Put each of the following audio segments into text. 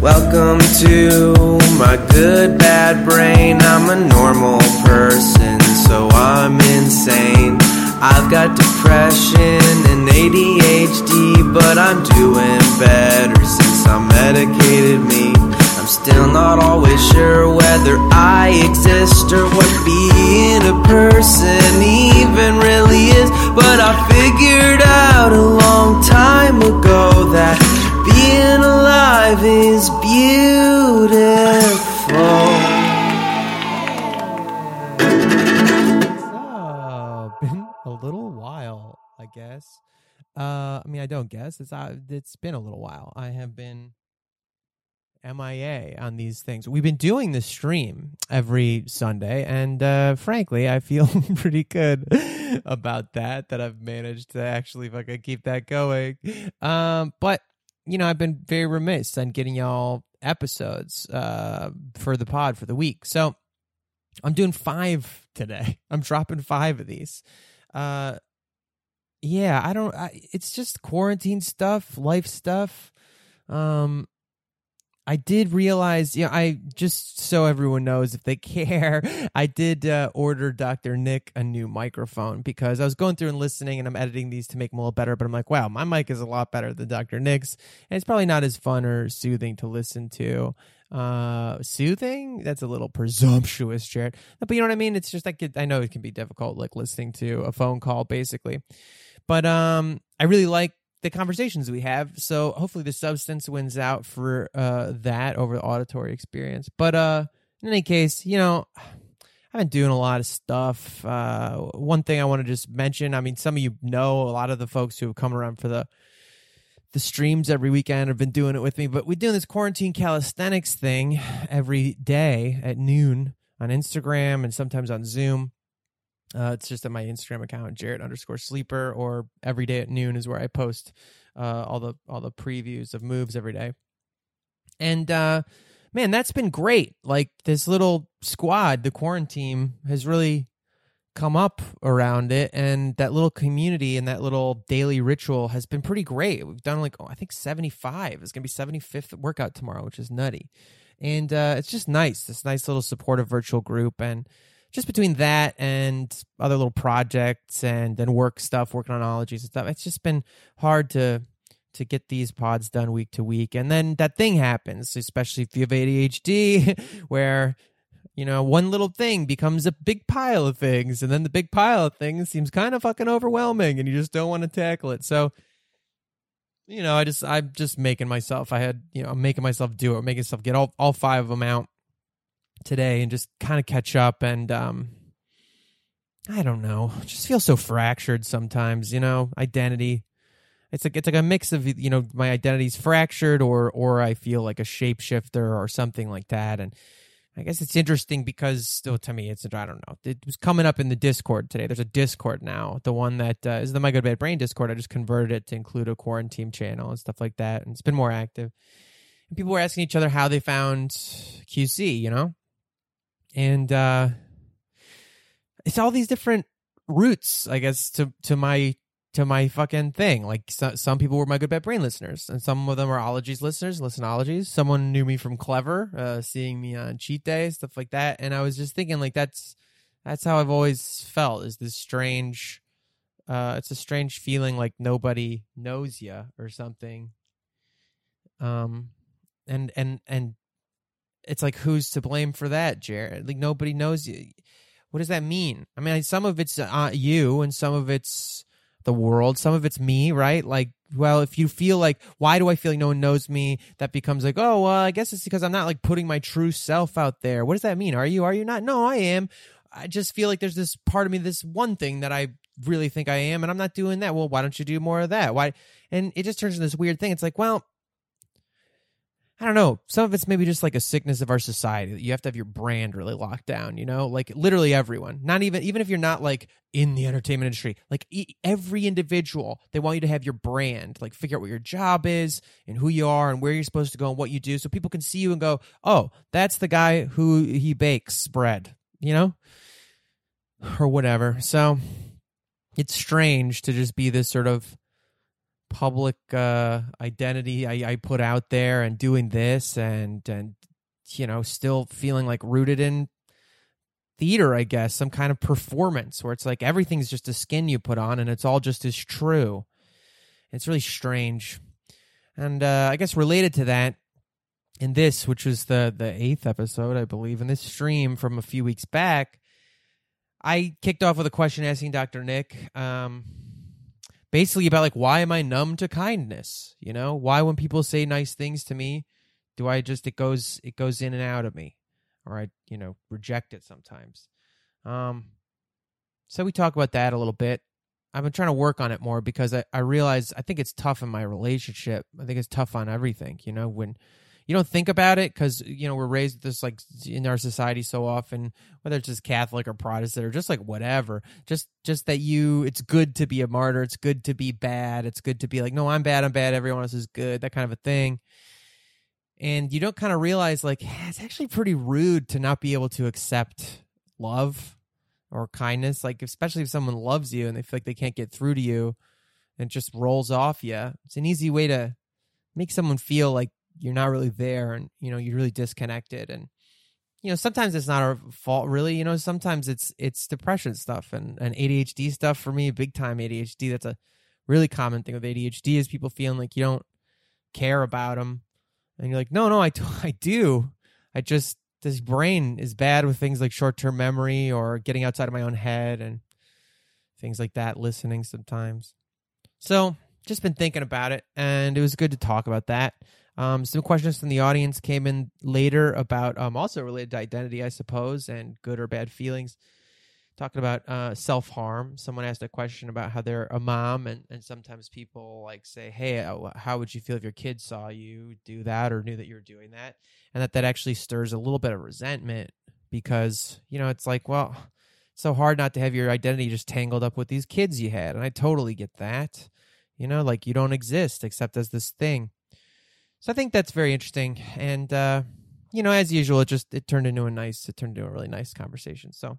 Welcome to my good bad brain. I'm a normal person, so I'm insane. I've got depression and ADHD, but I'm doing better since I medicated me. I'm still not always sure whether I exist or what being a person even really is, but I figured out a long time ago that being alive is beautiful. Oh, been a little while, I guess. Uh, I mean, I don't guess. It's uh, it's been a little while. I have been MIA on these things. We've been doing the stream every Sunday, and uh, frankly, I feel pretty good about that. That I've managed to actually fucking keep that going. Um, but you know, I've been very remiss on getting y'all episodes uh, for the pod for the week. So I'm doing five today. I'm dropping five of these. Uh, yeah, I don't. I, it's just quarantine stuff, life stuff. Um, I did realize, you know, I just so everyone knows if they care, I did uh, order Dr. Nick a new microphone because I was going through and listening and I'm editing these to make them a little better. But I'm like, wow, my mic is a lot better than Dr. Nick's. And it's probably not as fun or soothing to listen to. Uh, soothing? That's a little presumptuous, Jarrett. But you know what I mean? It's just like, I know it can be difficult, like listening to a phone call, basically. But um, I really like the conversations we have. So hopefully the substance wins out for uh, that over the auditory experience. But uh, in any case, you know, I've been doing a lot of stuff. Uh, one thing I want to just mention, I mean, some of you know a lot of the folks who have come around for the the streams every weekend have been doing it with me, but we're doing this quarantine calisthenics thing every day at noon on Instagram and sometimes on Zoom. Uh, it's just at my Instagram account, Jarrett underscore sleeper, or every day at noon is where I post uh, all the all the previews of moves every day. And uh, man, that's been great. Like this little squad, the quarantine has really come up around it, and that little community and that little daily ritual has been pretty great. We've done like oh, I think seventy five. It's gonna be seventy fifth workout tomorrow, which is nutty, and uh, it's just nice. This nice little supportive virtual group and just between that and other little projects and then work stuff, working on ologies and stuff, it's just been hard to to get these pods done week to week. And then that thing happens, especially if you have ADHD, where you know one little thing becomes a big pile of things, and then the big pile of things seems kind of fucking overwhelming, and you just don't want to tackle it. So you know, I just I'm just making myself. I had you know I'm making myself do it, making myself get all all five of them out today and just kind of catch up and um I don't know, just feel so fractured sometimes, you know, identity. It's like it's like a mix of you know my identity's fractured or or I feel like a shapeshifter or something like that and I guess it's interesting because still to me it's I don't know it was coming up in the Discord today. There's a Discord now, the one that uh, is the My Good Bad Brain Discord. I just converted it to include a quarantine channel and stuff like that, and it's been more active. And people were asking each other how they found QC, you know, and uh it's all these different routes i guess to to my to my fucking thing. Like so, some people were my good bad brain listeners and some of them are ologies listeners listenologies. Someone knew me from clever uh seeing me on cheat day stuff like that. And i was just thinking like that's that's how i've always felt is this strange uh it's a strange feeling like nobody knows you or something. Um and and and it's like who's to blame for that, Jarrett? Like nobody knows you. What does that mean? I mean, some of it's uh, you, and some of it's the world. Some of it's me, right? Like, well, if you feel like, why do I feel like no one knows me? That becomes like, oh, well, I guess it's because I'm not like putting my true self out there. What does that mean? Are you? Are you not? No, I am. I just feel like there's this part of me, this one thing that I really think I am, and I'm not doing that. Well, why don't you do more of that? Why? And it just turns into this weird thing. It's like, well, I don't know. Some of it's maybe just like a sickness of our society that you have to have your brand really locked down, you know? Like literally everyone. Not even even if you're not like in the entertainment industry. Like e- every individual, they want you to have your brand, like figure out what your job is and who you are and where you're supposed to go and what you do so people can see you and go, "Oh, that's the guy who he bakes bread." You know? Or whatever. So it's strange to just be this sort of public uh, identity I, I put out there and doing this and and you know still feeling like rooted in theater i guess some kind of performance where it's like everything's just a skin you put on and it's all just as true. It's really strange. And uh, i guess related to that in this which was the the eighth episode i believe in this stream from a few weeks back i kicked off with a question asking dr nick um, basically about like why am I numb to kindness? You know, why when people say nice things to me, do I just it goes it goes in and out of me, or I you know reject it sometimes. Um, so we talk about that a little bit. I've been trying to work on it more because I, I realize I think it's tough in my relationship. I think it's tough on everything. You know, when you don't think about it because you know we're raised this like in our society so often whether it's just catholic or protestant or just like whatever just just that you it's good to be a martyr it's good to be bad it's good to be like no i'm bad i'm bad everyone else is good that kind of a thing. And you don't kind of realize like it's actually pretty rude to not be able to accept love or kindness like especially if someone loves you and they feel like they can't get through to you and just rolls off you it's an easy way to make someone feel like you're not really there and you know you're really disconnected and you know sometimes it's not our fault really you know sometimes it's it's depression stuff and and ADHD stuff for me big time ADHD that's a really common thing with ADHD is people feeling like you don't care about them and you're like no no I, I do. I just this brain is bad with things like short-term memory or getting outside of my own head and things like that listening sometimes. So just been thinking about it and it was good to talk about that um, some questions from the audience came in later about um, also related to identity, I suppose, and good or bad feelings. Talking about uh, self harm. Someone asked a question about how they're a mom, and, and sometimes people like say, Hey, uh, how would you feel if your kids saw you do that or knew that you were doing that? And that that actually stirs a little bit of resentment because, you know, it's like, well, it's so hard not to have your identity just tangled up with these kids you had. And I totally get that. You know, like you don't exist except as this thing. So I think that's very interesting. And uh, you know, as usual, it just it turned into a nice it turned into a really nice conversation. So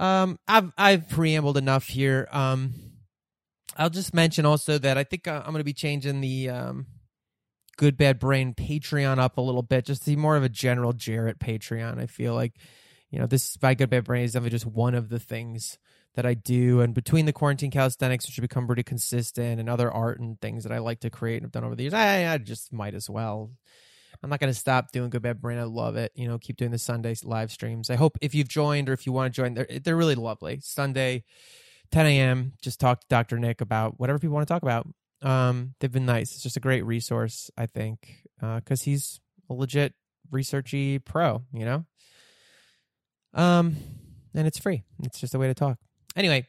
um I've I've preambled enough here. Um I'll just mention also that I think uh, I'm going to be changing the um Good Bad Brain Patreon up a little bit, just to be more of a general Jarrett Patreon. I feel like, you know, this by Good Bad Brain is definitely just one of the things that I do. And between the quarantine calisthenics, which have become pretty consistent, and other art and things that I like to create and have done over the years, I, I just might as well. I'm not going to stop doing Good Bad Brain. I love it. You know, keep doing the Sunday live streams. I hope if you've joined or if you want to join, they're, they're really lovely. Sunday, 10 a.m., just talk to Dr. Nick about whatever people want to talk about. Um, they've been nice. It's just a great resource, I think, because uh, he's a legit researchy pro, you know? Um, and it's free. It's just a way to talk anyway,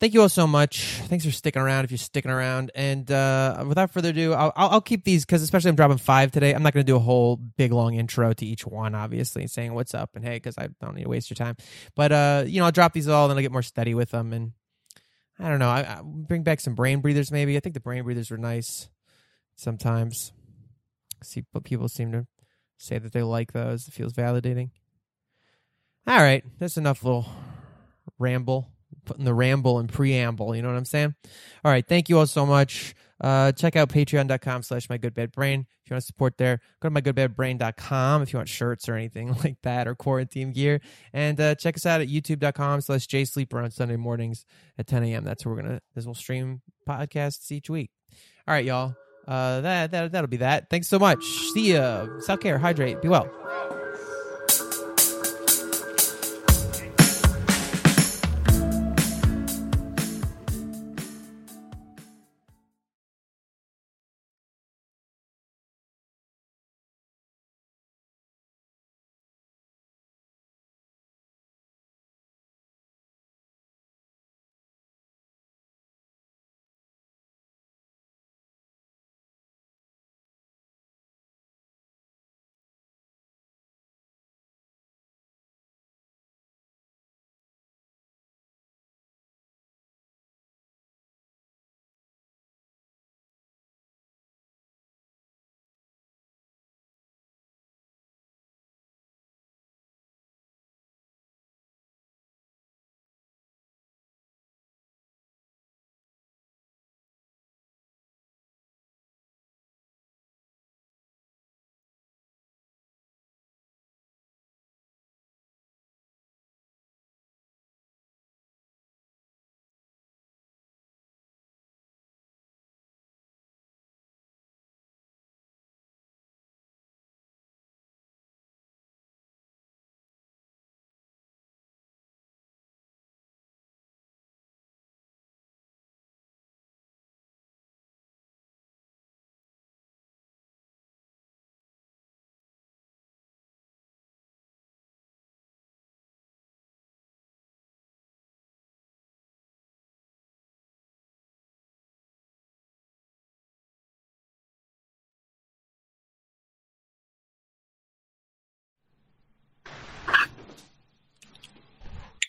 thank you all so much. Thanks for sticking around if you're sticking around. And uh, without further ado, I'll, I'll, keep these because especially I'm dropping five today. I'm not going to do a whole big long intro to each one, obviously, saying what's up and hey, because I don't need to waste your time. But uh, you know, I'll drop these all, and I'll get more steady with them. And I don't know, I, I bring back some brain breathers. Maybe I think the brain breathers were nice sometimes. See, but people seem to say that they like those. It feels validating. All right, that's enough little ramble putting the ramble and preamble. You know what I'm saying? All right. Thank you all so much. Uh, check out patreon.com slash my good bad brain. If you want to support there, go to mygoodbadbrain.com if you want shirts or anything like that or quarantine gear. And uh, check us out at youtube.com slash jsleeper on Sunday mornings at 10 a.m. That's where we're going to, this will stream podcasts each week. All right, y'all. Uh, that, that, that'll be that. Thanks so much. See ya. Self care, hydrate, be well.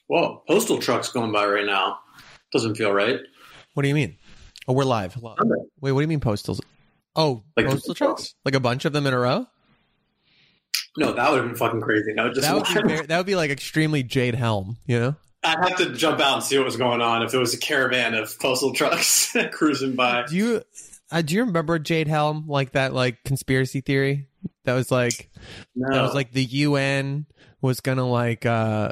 Whoa, postal trucks going by right now. Doesn't feel right. What do you mean? Oh, we're live. Hello. Wait, what do you mean postals? Oh, Like postal trucks? Like a bunch of them in a row? No, that would have been fucking crazy. No, just That would be very, that would be like extremely Jade Helm, you know? I'd have to jump out and see what was going on if it was a caravan of postal trucks cruising by. Do you uh, do you remember Jade Helm like that like conspiracy theory that was like No. that was like the UN was gonna like uh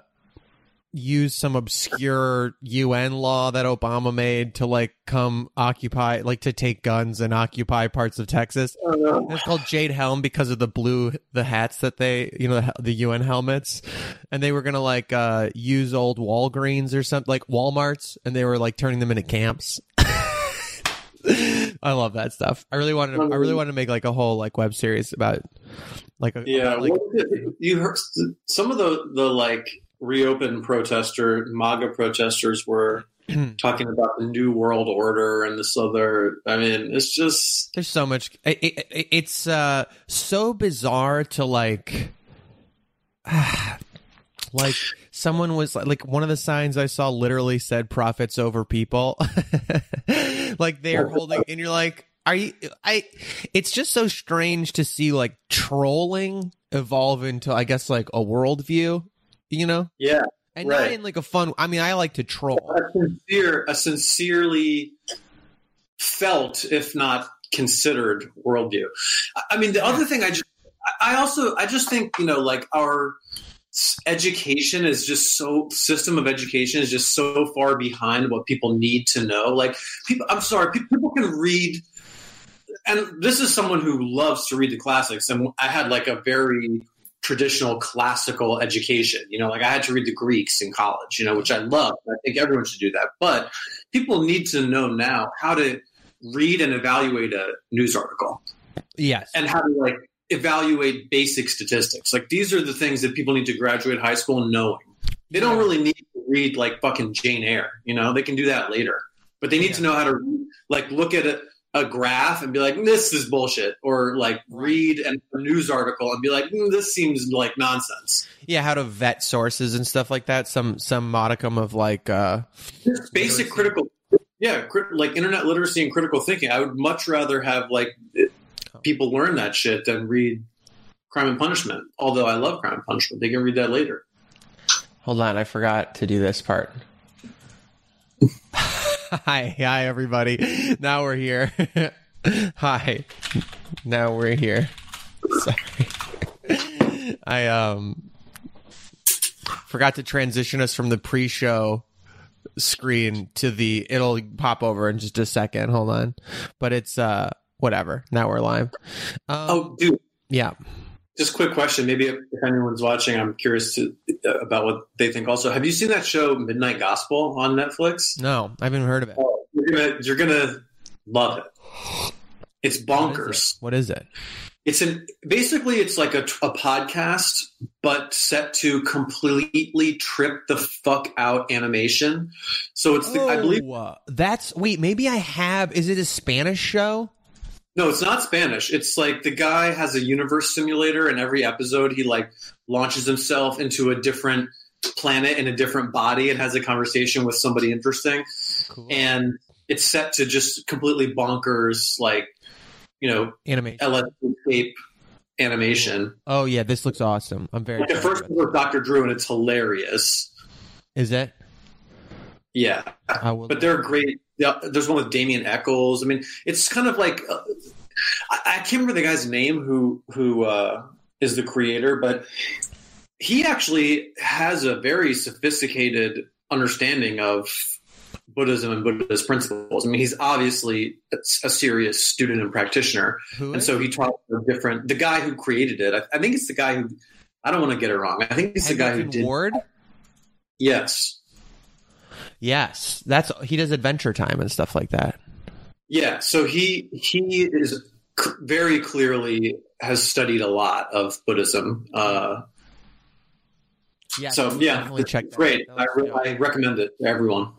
use some obscure UN law that Obama made to like come occupy like to take guns and occupy parts of Texas. Oh, no. It's called Jade Helm because of the blue the hats that they you know the, the UN helmets, and they were gonna like uh use old Walgreens or something like WalMarts, and they were like turning them into camps. I love that stuff. I really wanted to, I really wanted to make like a whole like web series about like a, Yeah, about, like what is it? you heard some of the the like reopen protester MAGA protesters were talking about the new world order and this other. I mean, it's just There's so much. It, it, it's uh, so bizarre to like, like someone was like one of the signs I saw literally said "profits over people," like they're holding, and you're like, are you? I. It's just so strange to see like trolling evolve into, I guess, like a worldview. You know, yeah, and not Right. in like a fun. I mean, I like to troll. a sincere, a sincerely felt, if not considered, worldview. I- I mean, the other thing I just, I also, I just think you know, like our education is just so system of education is just so far behind what people need to know. Like people, I'm sorry, people can read. And this is someone who loves to read the classics, and I had like a very traditional classical education. You know, like I had to read the Greeks in college, you know, which I love. I think everyone should do that. But people need to know now how to read and evaluate a news article Yes, and how to like evaluate basic statistics. Like these are the things that people need to graduate high school knowing. They don't really need to read like fucking Jane Eyre, you know, they can do that later. But they need Yeah. to know how to like look at a, a graph and be like, this is bullshit. Or like read a news article and be like, "Mm, this seems like nonsense. yeah. How to vet sources and stuff like that. Some some modicum of like. uh basic critical yeah crit, like internet literacy and critical thinking i would much rather have like people learn that shit than read crime and punishment although i love crime and punishment they can read that later Hold on, I forgot to do this part. hi, hi, everybody. Now we're here. hi. Now we're here. Sorry. I um forgot to transition us from the pre-show screen to the it'll pop over in just a second. Hold on. But it's uh whatever. Now we're live. Um, oh dude yeah. Just quick question maybe if, anyone's watching i'm curious to, uh, about what they think also have you seen that show midnight gospel on netflix No, I haven't heard of it. oh, you're gonna you're gonna love it it's What is bonkers it? What is it? It's an basically it's like a, a podcast, but set to completely trip the fuck out animation. So it's the, I believe Oh, uh, that's wait. Maybe I have. Is it a Spanish show? No, it's not Spanish. It's like the guy has a universe simulator, and every episode he like launches himself into a different planet in a different body and has a conversation with somebody interesting. Cool. And it's set to just completely bonkers, like you know, Animation. LSD tape animation. Oh yeah, this looks awesome. I'm very. Like the first one was Doctor Drew, and it's hilarious. Is it? Yeah, I will. but they're great. Yeah, There's one with Damien Echols. I mean, it's kind of like uh, I, I can't remember the guy's name who who uh, is the creator, but he actually has a very sophisticated understanding of Buddhism and Buddhist principles. I mean, he's obviously a, a serious student and practitioner, and so he taught the different. The guy who created it, I, I think it's the guy who. I don't want to get it wrong. I think it's the guy who did. Ward? Yes, Yes, that's he does Adventure Time and stuff like that. Yeah, so he he is c- very clearly has studied a lot of Buddhism. Uh, Yeah. so yeah, check great. I, re- I recommend it to everyone.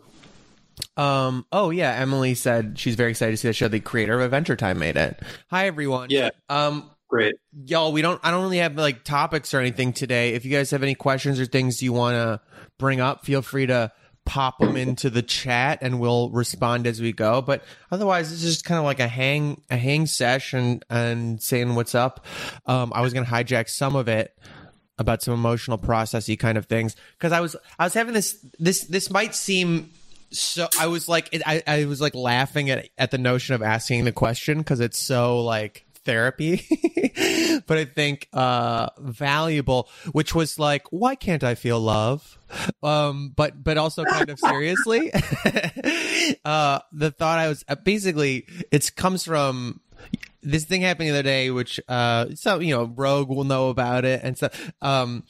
Um. Oh yeah. Emily said she's very excited to see the show. The creator of Adventure Time made it. Hi everyone. Yeah, Um. Great. y'all we don't i don't really have like topics or anything today if you guys have any questions or things you want to bring up feel free to pop them into the chat and we'll respond as we go. But otherwise this is just kind of like a hang a hang session and saying what's up. Um i was gonna hijack some of it about some emotional processy kind of things. Because i was i was having this this this might seem so i was like i i was like laughing at at the notion of asking the question because it's so like therapy but i think uh valuable which was like why can't i feel love? Um but but also kind of seriously uh the thought i was uh, basically it's comes from this thing happened the other day which uh so you know rogue will know about it and so um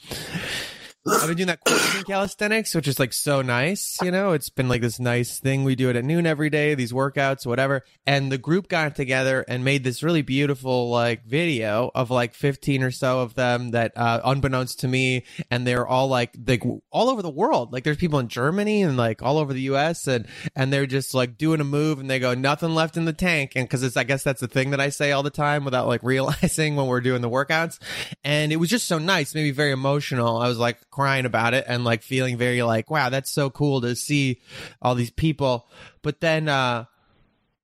I've been doing that quarantine calisthenics, which is like so nice. You know, it's been like this nice thing. We do it at noon every day, these workouts, whatever. And the group got together and made this really beautiful like video of like 15 or so of them that, uh, unbeknownst to me, and they're all like, like all over the world. Like there's people in Germany and like all over the US and, and they're just like doing a move and they go, nothing left in the tank. And cause it's, I guess that's the thing that I say all the time without like realizing when we're doing the workouts. And it was just so nice, maybe very emotional. I was like, crying about it and like feeling very like, wow, that's so cool to see all these people. But then, uh,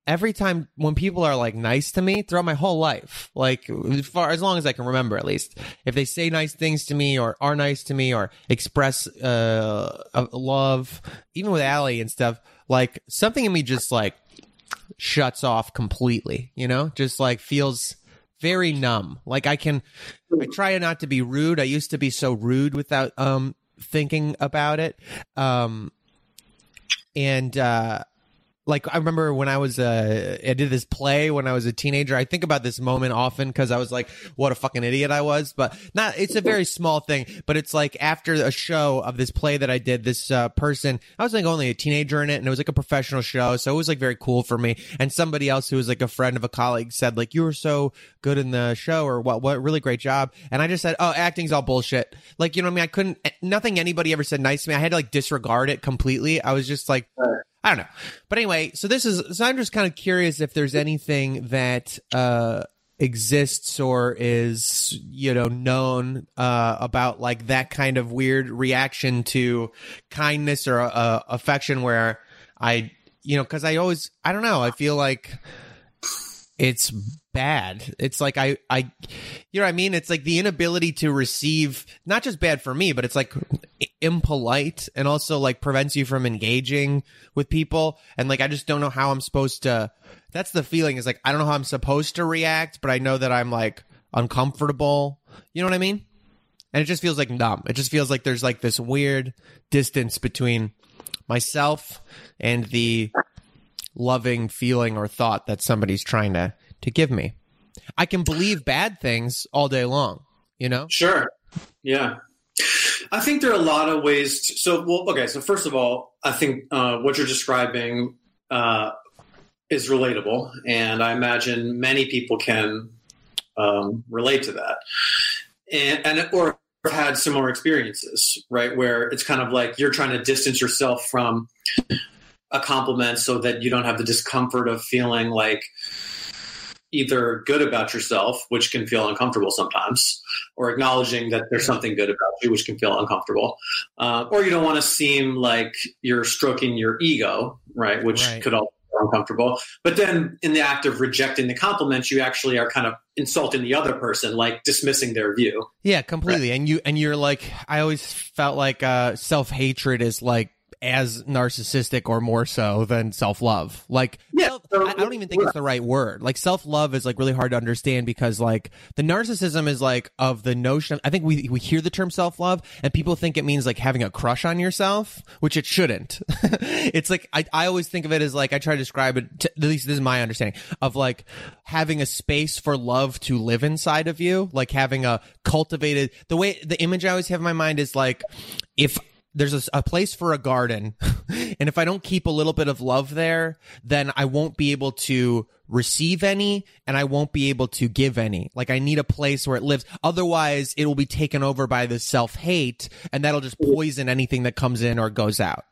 every time when people are like nice to me throughout my whole life, like as far as long as I can remember, at least, if they say nice things to me or are nice to me or express uh, love, even with Alie and stuff, like something in me just like shuts off completely. You know, just like feels very numb. Like I can, I try not to be rude. I used to be so rude without um thinking about it. Um, and uh, like I remember when I was uh I did this play when I was a teenager. I think about this moment often because I was like, what a fucking idiot I was. But not it's a very small thing, but it's like after a show of this play that I did, this uh, person I was like only a teenager in it, and it was like a professional show, so it was like very cool for me. And somebody else who was like a friend of a colleague said like, you were so good in the show, or what what really great job. And I just said, oh, acting's all bullshit. Like you know what I mean? I couldn't nothing anybody ever said nice to me. I had to like disregard it completely. I was just like. I don't know. But anyway, so this is so I'm just kind of curious if there's anything that uh exists or is you know known uh about like that kind of weird reaction to kindness or uh, affection where I you know cuz I always I don't know, I feel like it's bad. It's like I, I, you know what I mean? It's like the inability to receive, not just bad for me, but it's like impolite and also like prevents you from engaging with people. And like, I just don't know how I'm supposed to, that's the feeling is like, I don't know how I'm supposed to react, but I know that I'm like uncomfortable. You know what I mean? And it just feels like numb. It just feels like there's like this weird distance between myself and the loving feeling or thought that somebody's trying to to give me. I can believe bad things all day long, you know? Sure. Yeah. I think there are a lot of ways. To, so, well, okay. So, first of all, I think uh, what you're describing uh, is relatable, and I imagine many people can um, relate to that, and, and or have had similar experiences, right? Where it's kind of like you're trying to distance yourself from a compliment so that you don't have the discomfort of feeling like either good about yourself, which can feel uncomfortable sometimes, or acknowledging that there's something good about you, which can feel uncomfortable. Uh, or you don't want to seem like you're stroking your ego, right? Which Right. could also feel uncomfortable. But then in the act of rejecting the compliments, you actually are kind of insulting the other person, like dismissing their view. Yeah, completely. And you and you're like I always felt like uh self-hatred is like as narcissistic or more so than self-love. Like Yeah, self- so- I, I don't even think it's the right word. Like self-love is like really hard to understand because like the narcissism is like of the notion of, I think we we hear the term self-love and people think it means like having a crush on yourself, which it shouldn't. it's like I I always think of it as like I try to describe it to, at least this is my understanding of like having a space for love to live inside of you, like having a cultivated the way the image I always have in my mind is like if there's a, a place for a garden. And if i don't keep a little bit of love there then i won't be able to receive any and i won't be able to give any. Like i need a place where it lives. Otherwise it will be taken over by the self-hate and that'll just poison anything that comes in or goes out.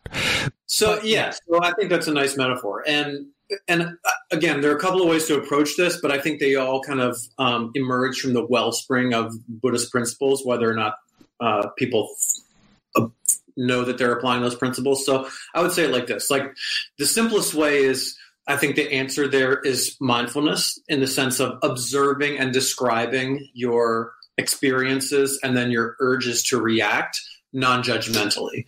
So yeah, so I think that's a nice metaphor, and and uh, again, there are a couple of ways to approach this, but I think they all kind of um, emerge from the wellspring of Buddhist principles, whether or not uh, people know that they're applying those principles. So I would say it like this: like the simplest way is. I think the answer there is mindfulness in the sense of observing and describing your experiences and then your urges to react non judgmentally.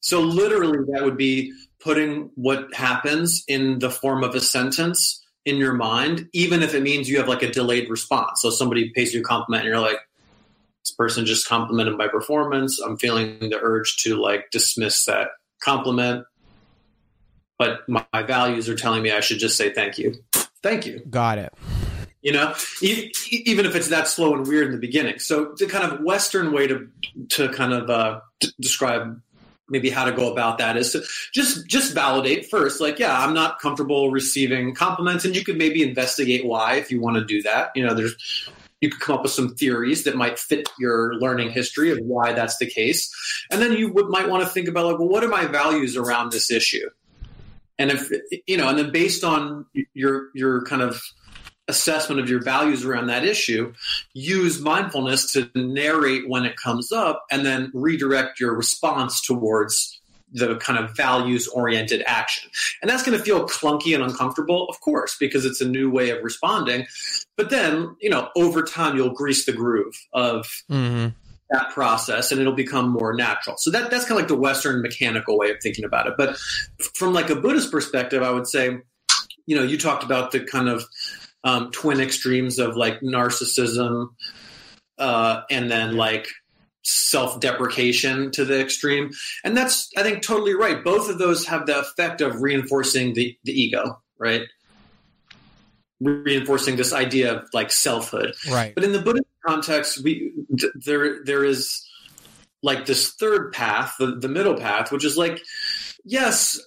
So, literally, that would be putting what happens in the form of a sentence in your mind, even if it means you have like a delayed response. So somebody pays you a compliment and you're like, this person just complimented my performance. I'm feeling the urge to like dismiss that compliment. But my, my values are telling me I should just say thank you. Thank you. Got it. You know, even if it's that slow and weird in the beginning. So the kind of Western way to to kind of uh, d- describe maybe how to go about that is to just just validate first like yeah i'm not comfortable receiving compliments and you could maybe investigate why if you want to do that you know there's you could come up with some theories that might fit your learning history of why that's the case. And then you would, might want to think about like well what are my values around this issue? And if you know and then based on your your kind of assessment of your values around that issue, use mindfulness to narrate when it comes up and then redirect your response towards the kind of values oriented action. And that's going to feel clunky and uncomfortable, of course, because it's a new way of responding. But then, you know, over time, you'll grease the groove of mm-hmm. that process and it'll become more natural. So that, that's kind of like the Western mechanical way of thinking about it. But from like a Buddhist perspective, I would say, you know, you talked about the kind of um, twin extremes of like narcissism uh, and then like self-deprecation to the extreme. And that's i think totally right. Both of those have the effect of reinforcing the, the ego right? Reinforcing this idea of like selfhood. Right. But in the buddhist context we there there is like this third path the, the middle path which is like yes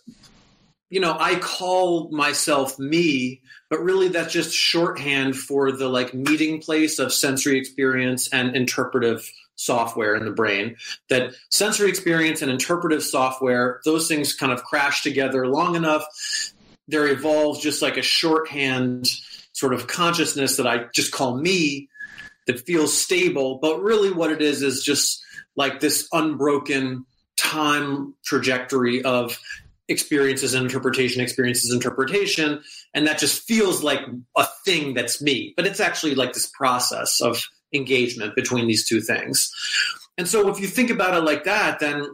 you know i call myself me but really that's just shorthand for the like meeting place of sensory experience and interpretive software in the brain that sensory experience and interpretive software those things kind of crash together long enough there evolves just like a shorthand sort of consciousness that i just call me that feels stable but really what it is is just like this unbroken time trajectory of experiences and interpretation, experiences, interpretation. And that just feels like a thing that's me. But it's actually like this process of engagement between these two things. And so if you think about it like that, then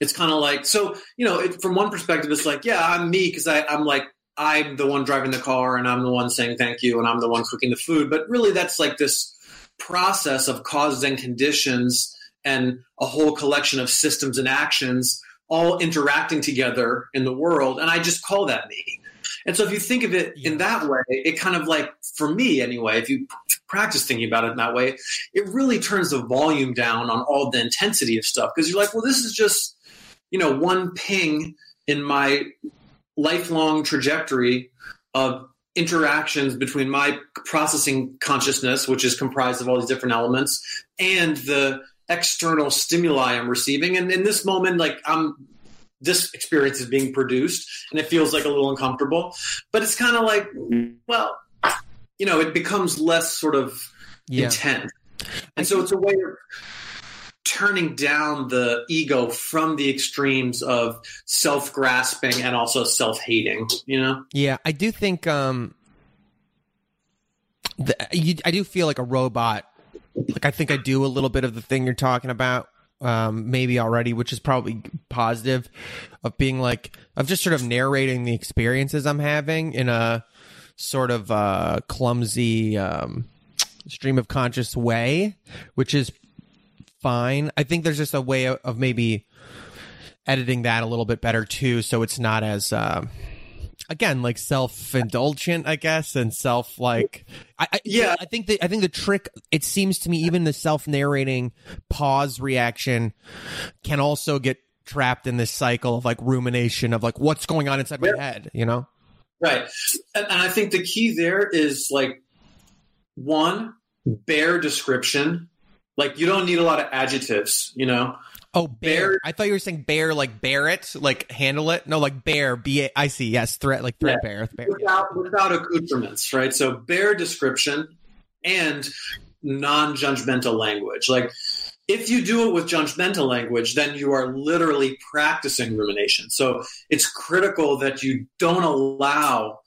it's kind of like, so, you know, it, from one perspective, it's like, yeah, I'm me because I'm like, I'm the one driving the car and I'm the one saying thank you and I'm the one cooking the food. But really, that's like this process of causes and conditions and a whole collection of systems and actions all interacting together in the world. And I just call that me. And so if you think of it in that way, it kind of like, for me anyway, if you practice thinking about it in that way, it really turns the volume down on all the intensity of stuff. Because you're like, well, this is just, you know, one ping in my lifelong trajectory of interactions between my processing consciousness, which is comprised of all these different elements, and the external stimuli I'm receiving. And in this moment, like I'm this experience is being produced and it feels like a little uncomfortable. But it's kind of like, well, you know, it becomes less sort of yeah. intense. And so it's a way of turning down the ego from the extremes of self-grasping and also self-hating you know yeah i do think um the, you, i do feel like a robot like I think I do a little bit of the thing you're talking about um, maybe already, which is probably positive of being like of just sort of narrating the experiences I'm having in a sort of uh, clumsy um, stream of conscious way, which is fine. I think there's just a way of, of maybe editing that a little bit better too, so it's not as uh, again like self-indulgent i guess and self like I, I, yeah. I think the i think the trick it seems to me even the self-narrating pause reaction can also get trapped in this cycle of like rumination of like what's going on inside my head you know? Right. And, and i think the key there is like one bare description. Like you don't need a lot of adjectives you know Oh, bear. Bear- I thought you were saying bear like bear it, like handle it. No, like bear. B A I C. Yes, threat like threat Yeah. bear. bear without without accoutrements, right? So bear description and non-judgmental language. Like if you do it with judgmental language, then you are literally practicing rumination. So it's critical that you don't allow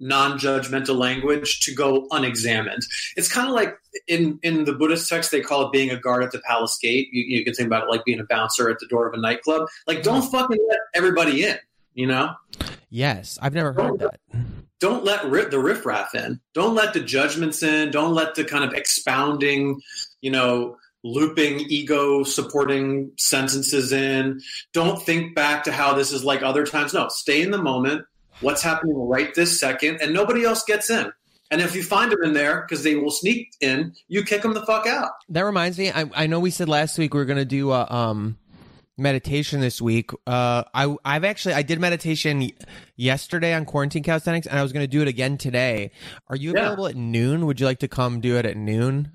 non-judgmental language to go unexamined. It's kind of like in in the Buddhist text they call it being a guard at the palace gate. You, you can think about it like being a bouncer at the door of a nightclub. Like don't mm-hmm. fucking let everybody in. You know, Yes, I've never heard that. don't let ri- the riffraff in. Don't let the judgments in. Don't let the kind of expounding, you know, looping ego supporting sentences in. Don't think back to how this is like other times. No, stay in the moment. What's happening right this second, and nobody else gets in. And if you find them in there because they will sneak in, you kick them the fuck out. That reminds me. I, I know we said last week we are going to do a um meditation this week. Uh, I I've actually I did meditation yesterday on quarantine calisthenics, and I was going to do it again today. Are you Yeah. available at noon? Would you like to come do it at noon?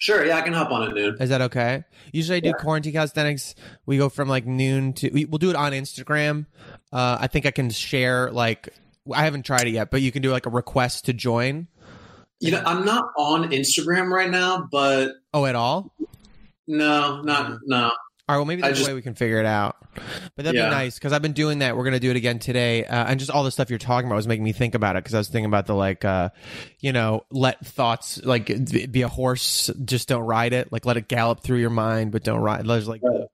Sure, yeah, I can hop on at noon. Is that okay? Usually I do quarantine calisthenics. We go from like noon to we, we'll do it on Instagram. Uh, I think I can share like I haven't tried it yet, but you can do like a request to join. You know, I'm not on Instagram right now, but Oh, at all? no, not no. All right, well, maybe there's just- a way we can figure it out. But that'd Yeah. be nice because I've been doing that. We're gonna do it again today, uh, and just all the stuff you're talking about was making me think about it because I was thinking about the like, uh, you know, let thoughts like be a horse, just don't ride it. Like let it gallop through your mind, but don't ride. There's like, Oh,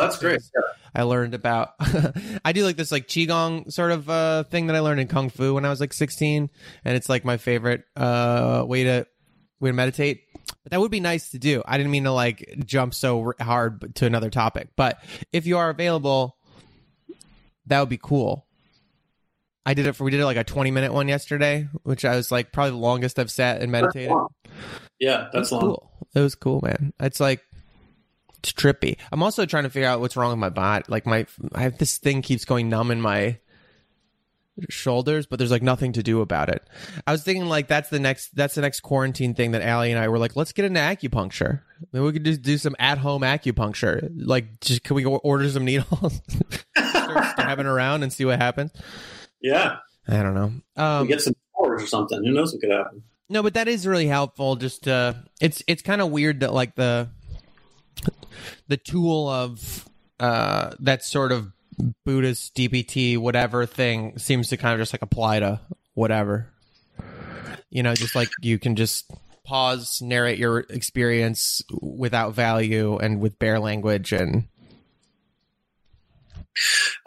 that's great. things I learned about. I do like this like qigong sort of uh, thing that I learned in kung fu when I was like 16, and it's like my favorite uh, way to way to meditate. But that would be nice to do. I didn't mean to like jump so hard to another topic, but if you are available, that would be cool. I did it for we did it like a 20 minute one yesterday, which I was like probably the longest I've sat and meditated. Yeah, that's long. cool. It was cool, man. It's like it's trippy. I'm also trying to figure out what's wrong with my body. Like my I have this thing keeps going numb in my shoulders, but there's like nothing to do about it. I was thinking like that's the next that's the next quarantine thing that Alie and I were like, let's get into acupuncture. Maybe we could just do some at home acupuncture. Like, just can we go order some needles, start stabbing around and see what happens? Yeah, I don't know. Um, we get some powers or something. Who knows what could happen? No, but that is really helpful. Just uh, it's it's kind of weird that like the the tool of uh that sort of Buddhist DBT whatever thing seems to kind of just like apply to whatever. You know, just like you can just pause, narrate your experience without value and with bare language and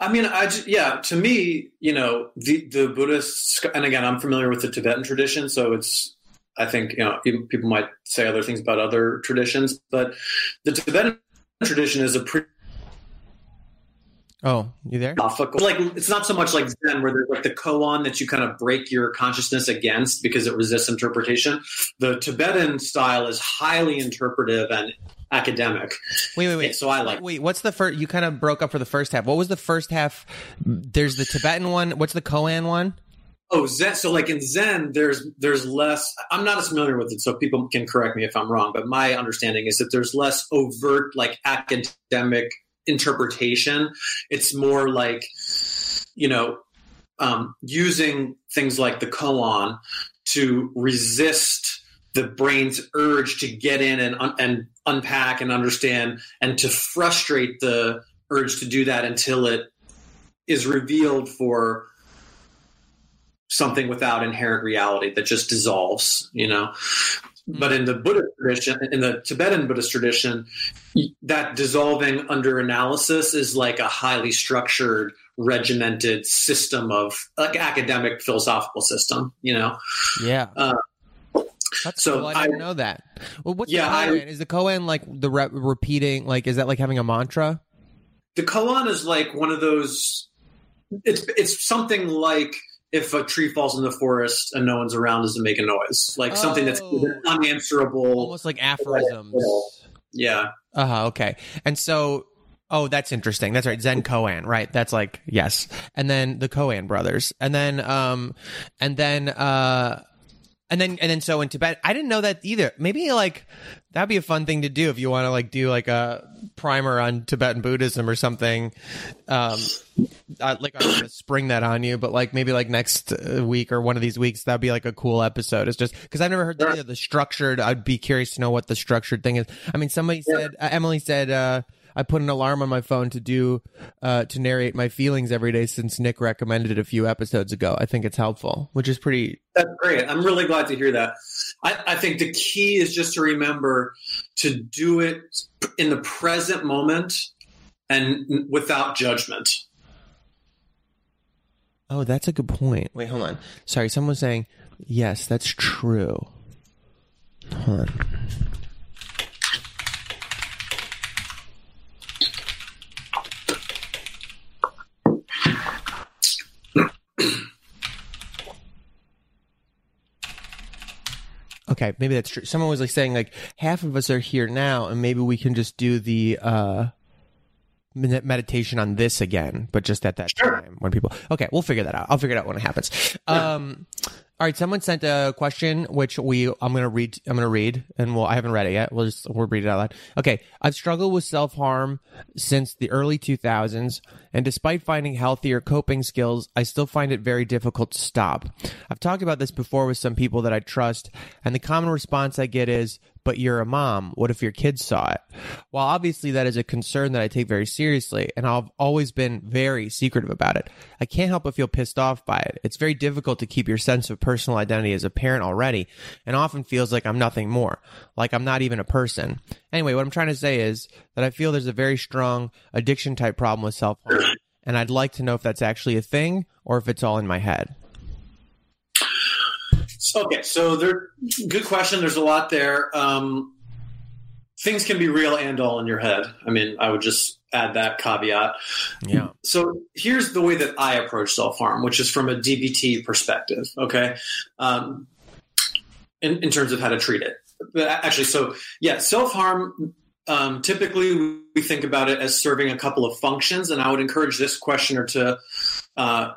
I mean, I yeah. To me, you know, the the Buddhists, and again, I'm familiar with the Tibetan tradition, so it's. I think you know people might say other things about other traditions, but the Tibetan tradition is a pretty Oh, you there? Like it's not so much like Zen, where there's like the koan that you kind of break your consciousness against because it resists interpretation. The Tibetan style is highly interpretive and academic. Wait, wait, wait. So I like. Wait, what's the first? You kind of broke up for the first half. What was the first half? There's the Tibetan one. What's the Koan one? Oh, Zen. So, like in Zen, there's there's less. I'm not as familiar with it, so people can correct me if I'm wrong. But my understanding is that there's less overt, like academic interpretation. It's more like, you know, um, using things like the koan to resist the brain's urge to get in and un- and unpack and understand, and to frustrate the urge to do that until it is revealed for something without inherent reality that just dissolves, you know. But in the Buddhist tradition, in the Tibetan Buddhist tradition, that dissolving under analysis is like a highly structured, regimented system of like academic philosophical system, you know. Yeah. Uh, That's so cool. I didn't I- know that. Well, what's Yeah, the I- koan? is the koan like the re- repeating? Like, is that like having a mantra? The koan is like one of those. It's it's something like if a tree falls in the forest and no one's around, doesn't make a noise, like something that's Oh. unanswerable. Almost like aphorisms. Yeah, Uh huh. Okay. And so, oh, that's interesting. That's right. Zen koan. Right. That's like yes. And then the Coen brothers. And then um, and then uh. And then and then so in Tibet, I didn't know that either. Maybe like that'd be a fun thing to do if you want to like do like a primer on Tibetan Buddhism or something. Um, I, like I'm gonna spring that on you, but like maybe like next uh, week or one of these weeks, that'd be like a cool episode. It's just because I've never heard the, the structured. I'd be curious to know what the structured thing is. I mean, somebody said uh, Emily said. uh I put an alarm on my phone to do uh, to narrate my feelings every day since Nick recommended it a few episodes ago. I think it's helpful, which is pretty. That's great. I'm really glad to hear that. I, I think the key is just to remember to do it in the present moment and without judgment. Oh, that's a good point. Wait, hold on. Sorry, someone was saying, yes, that's true. Hold on. Okay, maybe that's true. Someone was like saying like half of us are here now, and maybe we can just do the uh med- meditation on this again, but just at that Sure. time when people. Okay, we'll figure that out. I'll figure it out when it happens. Um, all right, someone sent a question which we I'm gonna read. I'm gonna read, and well, I haven't read it yet. We'll just we'll read it out loud. Okay, I've struggled with self harm since the early 2000s, and despite finding healthier coping skills, I still find it very difficult to stop. I've talked about this before with some people that I trust, and the common response I get is, "But you're a mom. What if your kids saw it?" While obviously that is a concern that I take very seriously, and I've always been very secretive about it, I can't help but feel pissed off by it. It's very difficult to keep your sense of personal identity as a parent already, and often feels like I'm nothing more, like I'm not even a person. Anyway, what I'm trying to say is that I feel there's a very strong addiction type problem with self harm, and I'd like to know if that's actually a thing or if it's all in my head. So, okay, so there, good question. There's a lot there. Um, things can be real and all in your head. I mean, I would just add that caveat. Yeah. So here's the way that I approach self harm, which is from a DBT perspective. Okay, um, in, in terms of how to treat it. But actually, so yeah, self harm. Um, typically, we think about it as serving a couple of functions, and I would encourage this questioner to uh,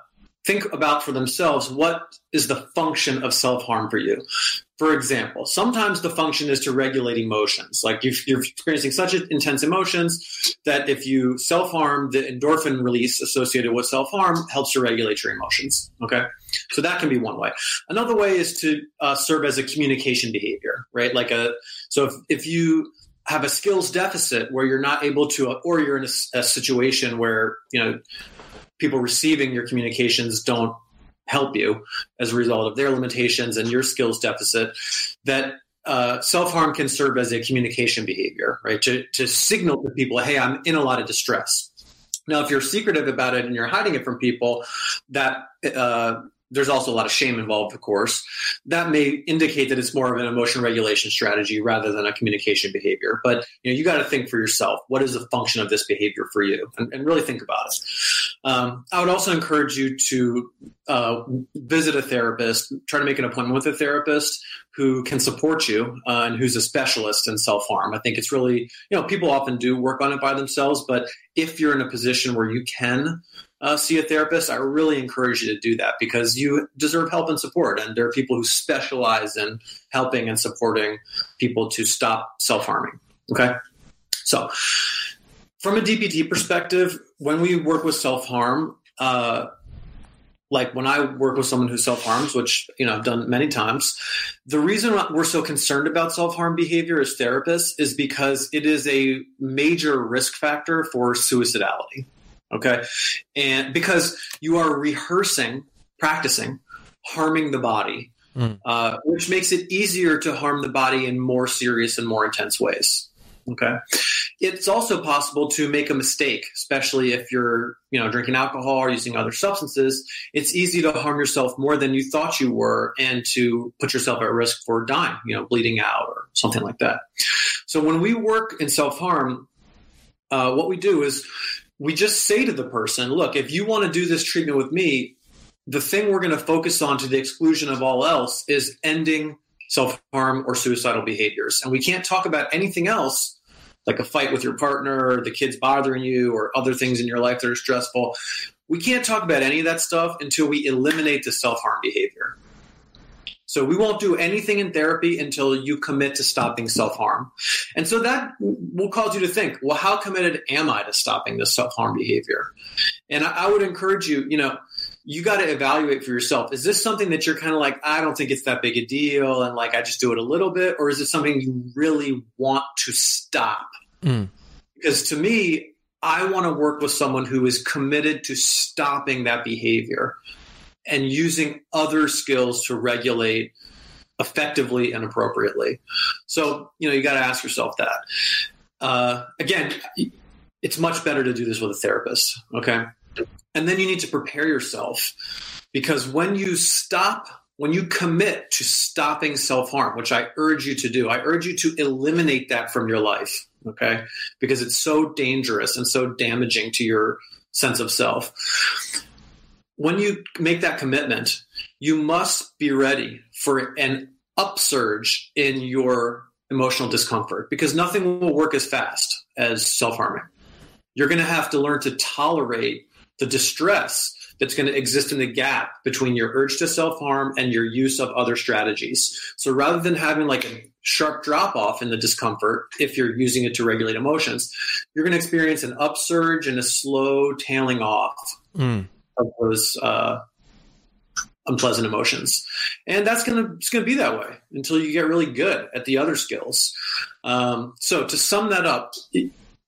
think about for themselves what is the function of self harm for you. For example, sometimes the function is to regulate emotions. Like if you're experiencing such intense emotions that if you self harm, the endorphin release associated with self harm helps to regulate your emotions. Okay. So that can be one way. Another way is to uh, serve as a communication behavior, right? Like a, so if, if you have a skills deficit where you're not able to, or you're in a, a situation where, you know, people receiving your communications don't help you as a result of their limitations and your skills deficit that uh, self-harm can serve as a communication behavior right? To, to signal to people hey i'm in a lot of distress. Now if you're secretive about it and you're hiding it from people that uh, there's also a lot of shame involved, of course. That may indicate that it's more of an emotion regulation strategy rather than a communication behavior. But you know, you got to think for yourself: what is the function of this behavior for you, and, and really think about it. Um, I would also encourage you to uh, visit a therapist, try to make an appointment with a therapist who can support you uh, and who's a specialist in self harm. I think it's really, you know, people often do work on it by themselves, but if you're in a position where you can uh, see a therapist, I really encourage you to do that because you deserve help and support. And there are people who specialize in helping and supporting people to stop self harming. Okay. So, from a DBT perspective, when we work with self harm, uh, like when I work with someone who self harms, which you know I've done many times, the reason we're so concerned about self harm behavior as therapists is because it is a major risk factor for suicidality. Okay, and because you are rehearsing, practicing, harming the body, Mm. uh, which makes it easier to harm the body in more serious and more intense ways. Okay. It's also possible to make a mistake, especially if you're, you know, drinking alcohol or using other substances. It's easy to harm yourself more than you thought you were and to put yourself at risk for dying, you know, bleeding out or something like that. So when we work in self harm, uh, what we do is we just say to the person, look, if you want to do this treatment with me, the thing we're going to focus on to the exclusion of all else is ending self harm or suicidal behaviors. And we can't talk about anything else, like a fight with your partner, the kids bothering you, or other things in your life that are stressful. We can't talk about any of that stuff until we eliminate the self harm behavior. So we won't do anything in therapy until you commit to stopping self harm. And so that will cause you to think, well, how committed am I to stopping this self harm behavior? And I, would encourage you, you know, you got to evaluate for yourself. Is this something that you're kind of like, I don't think it's that big a deal and like I just do it a little bit? Or is it something you really want to stop? Mm. Because to me, I want to work with someone who is committed to stopping that behavior and using other skills to regulate effectively and appropriately. So, you know, you got to ask yourself that. Uh, again, it's much better to do this with a therapist. Okay. And then you need to prepare yourself because when you stop, when you commit to stopping self harm, which I urge you to do, I urge you to eliminate that from your life. Okay. Because it's so dangerous and so damaging to your sense of self. When you make that commitment, you must be ready for an upsurge in your emotional discomfort because nothing will work as fast as self harming. You're going to have to learn to tolerate the distress that's going to exist in the gap between your urge to self harm and your use of other strategies. So rather than having like a sharp drop off in the discomfort, if you're using it to regulate emotions, you're going to experience an upsurge and a slow tailing off Mm. Of those uh, unpleasant emotions. And that's going to, it's to be that way until you get really good at the other skills. Um, so to sum that up,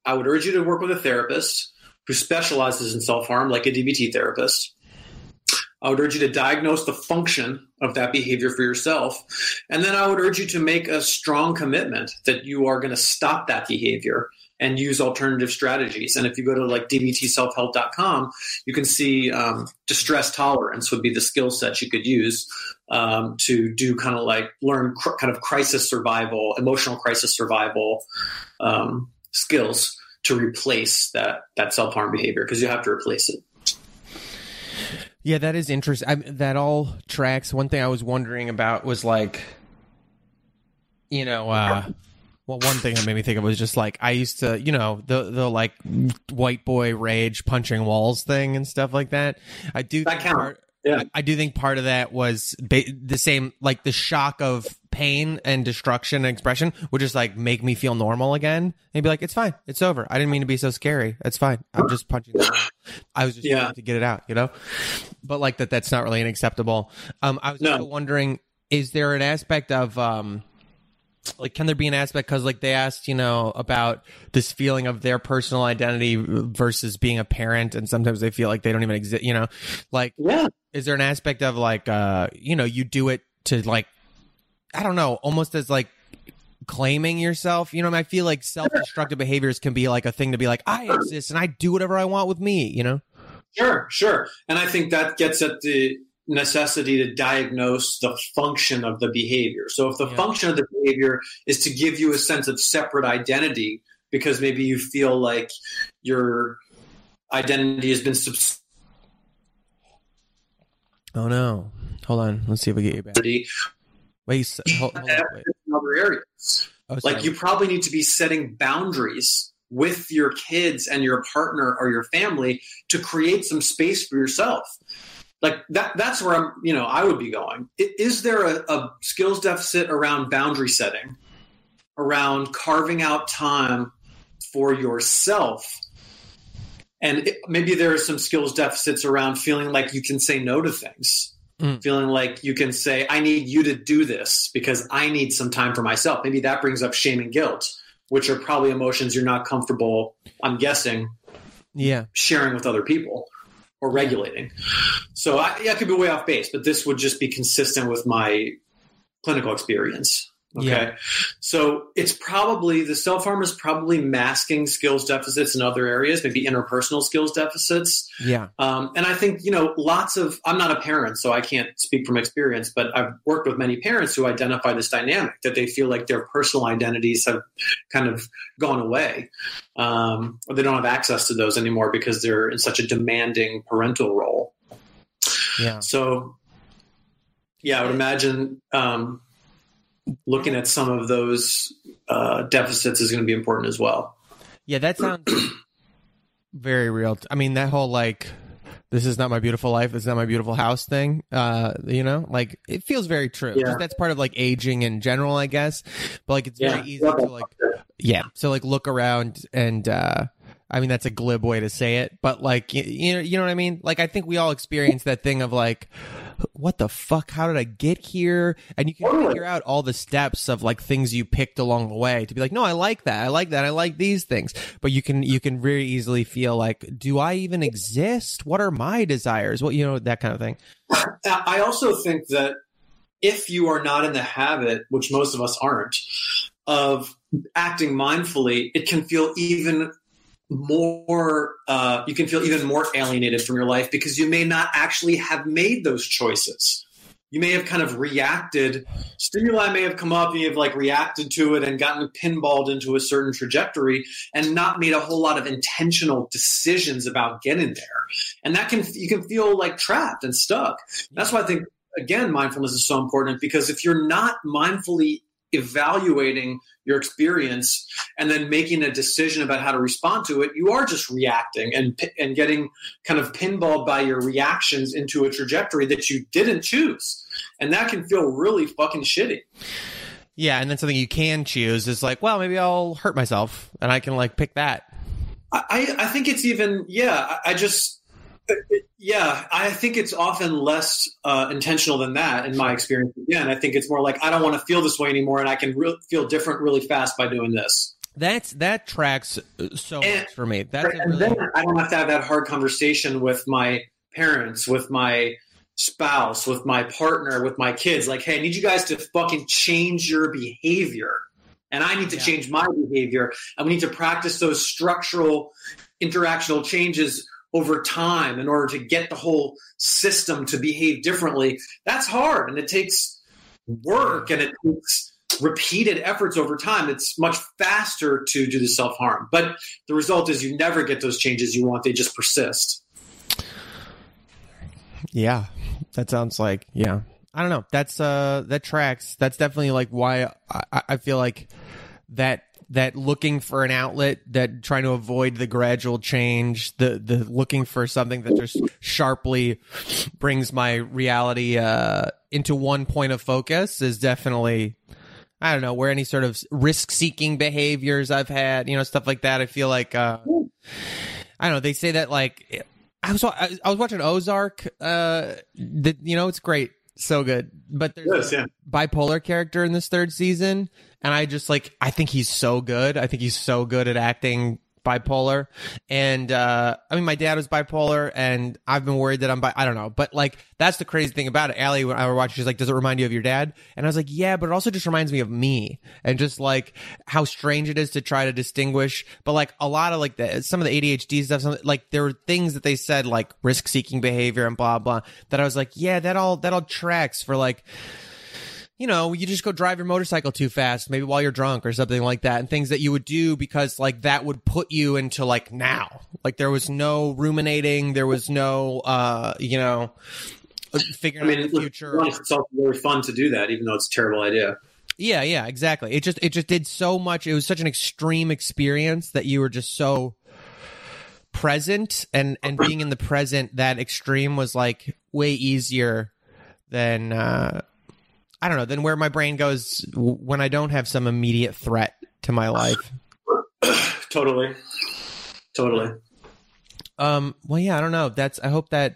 I would urge you to work with a therapist who specializes in self harm, like a DBT therapist. I would urge you to diagnose the function of that behavior for yourself. And then I would urge you to make a strong commitment that you are going to stop that behavior and use alternative strategies. And if you go to like dbtselfhelp.com, you can see um, distress tolerance would be the skill set you could use um, to do kind of like learn cr- kind of crisis survival, emotional crisis survival um, skills to replace that that self harm behavior because you have to replace it. Yeah, that is interesting. I, that all tracks. One thing I was wondering about was like, you know, uh, well, one thing that made me think of was just like I used to, you know, the the like white boy rage punching walls thing and stuff like that. I do That count. part- Yeah. I, do think part of that was ba- the same, like the shock of pain and destruction and expression would just like make me feel normal again and be like, it's fine, it's over. I didn't mean to be so scary. It's fine. I'm just punching. The. I was just Yeah. trying to get it out, you know. But like that, that's not really unacceptable. Um, I was No. wondering, is there an aspect of um like can there be an aspect because like they asked you know about this feeling of their personal identity versus being a parent and sometimes they feel like they don't even exist you know like Yeah. is there an aspect of like uh you know you do it to like i don't know almost as like claiming yourself you know i feel like self-destructive behaviors can be like a thing to be like i exist and i do whatever i want with me you know Sure, sure. And I think that gets at the necessity to diagnose the function of the behavior. So if the Yeah. function of the behavior is to give you a sense of separate identity because maybe you feel like your identity has been subs- oh no hold on let's see if we get you back wait hold, hold on, wait. other areas. Oh, Like you probably need to be setting boundaries with your kids and your partner or your family to create some space for yourself. Like that that's where I'm, you know, I would be going. Is there a, a skills deficit around boundary setting, around carving out time for yourself? And it, maybe there are some skills deficits around feeling like you can say no to things Mm. feeling like you can say, I need you to do this because I need some time for myself. Maybe that brings up shame and guilt, which are probably emotions you're not comfortable, I'm guessing, yeah sharing with other people or regulating. So I, yeah, I could be way off base, but this would just be consistent with my clinical experience. Okay. Yeah. So it's probably the self harm is probably masking skills deficits in other areas, maybe interpersonal skills deficits. yeah Um, and I think, you know, lots of, I'm not a parent, so I can't speak from experience, but I've worked with many parents who identify this dynamic that they feel like their personal identities have kind of gone away. Um, or they don't have access to those anymore because they're in such a demanding parental role. yeah So, yeah, I would imagine um, looking at some of those uh, deficits is going to be important as well. Yeah, that sounds very real. I mean, that whole like this is not my beautiful life, this is not my beautiful house thing. Uh, you know, like it feels very true. Yeah. That's part of like aging in general, I guess. But like it's Yeah. very easy to like yeah. So like look around and uh I mean that's a glib way to say it, but like you, you know you know what I mean? Like I think we all experience that thing of like what the fuck how did I get here? And you can figure out all the steps of like things you picked along the way to be like no, I like that. I like that. I like these things. But you can you can very easily feel like do I even exist? What are my desires? What you know that kind of thing. I also think that if you are not in the habit, which most of us aren't, of acting mindfully, it can feel even more, uh, you can feel even more alienated from your life because you may not actually have made those choices. You may have kind of reacted, stimuli may have come up, and you have like reacted to it and gotten pinballed into a certain trajectory and not made a whole lot of intentional decisions about getting there. And that can, you can feel like trapped and stuck. That's why I think again, mindfulness is so important because if you're not mindfully evaluating your experience and then making a decision about how to respond to it, you are just reacting and and getting kind of pinballed by your reactions into a trajectory that you didn't choose, and that can feel really fucking shitty. Yeah, and then something you can choose is like, well, maybe I'll hurt myself and I can like pick that. I I think it's even yeah. I I just yeah, I think it's often less uh, intentional than that in my experience. Again, I think it's more like I don't want to feel this way anymore, and I can re- feel different really fast by doing this. That's that tracks uh, so And- much for me. That's and really, then I don't have to have that hard conversation with my parents, with my spouse, with my partner, with my kids. Like, hey, I need you guys to fucking change your behavior. And I need to Yeah. change my behavior. And we need to practice those structural interactional changes over time in order to get the whole system to behave differently. That's hard and it takes work and it takes repeated efforts over time. It's much faster to do the self harm. But the result is you never get those changes you want, they just persist. yeah, that sounds like yeah. I don't know. That's uh that tracks. That's definitely like why I, I- feel like that that looking for an outlet, that trying to avoid the gradual change, the the looking for something that just sharply brings my reality uh into one point of focus is definitely I don't know where any sort of risk seeking behaviors I've had, you know, stuff like that. I feel like uh I don't know. They say that like I was I was watching Ozark. Uh, that you know it's great, so good. But there's Yes, a yeah. bipolar character in this third season, and I just like I think he's so good. I think he's so good at acting bipolar. And uh, I mean, my dad was bipolar, and I've been worried that I'm bi. I don't know, but like that's the crazy thing about it. Alie, when I were watching, she's like, "Does it remind you of your dad?" And I was like, "Yeah," but it also just reminds me of me, and just like how strange it is to try to distinguish. But like a lot of like the some of the ADHD stuff, some, like there were things that they said like risk seeking behavior and blah blah that I was like, yeah, that all that all tracks for like you know, you just go drive your motorcycle too fast, maybe while you're drunk or something like that, and things that you would do because like that would put you into like now. Like there was no ruminating, there was no uh, you know, I figuring mean, out the future. it's also very fun to do that, even though it's a terrible idea. Yeah, yeah, exactly. It just it just did so much. It was such an extreme experience that you were just so present and and being in the present that extreme was like way easier than uh I don't know, then where my brain goes when I don't have some immediate threat to my life. Totally. Totally. Um well yeah, I don't know. That's I hope that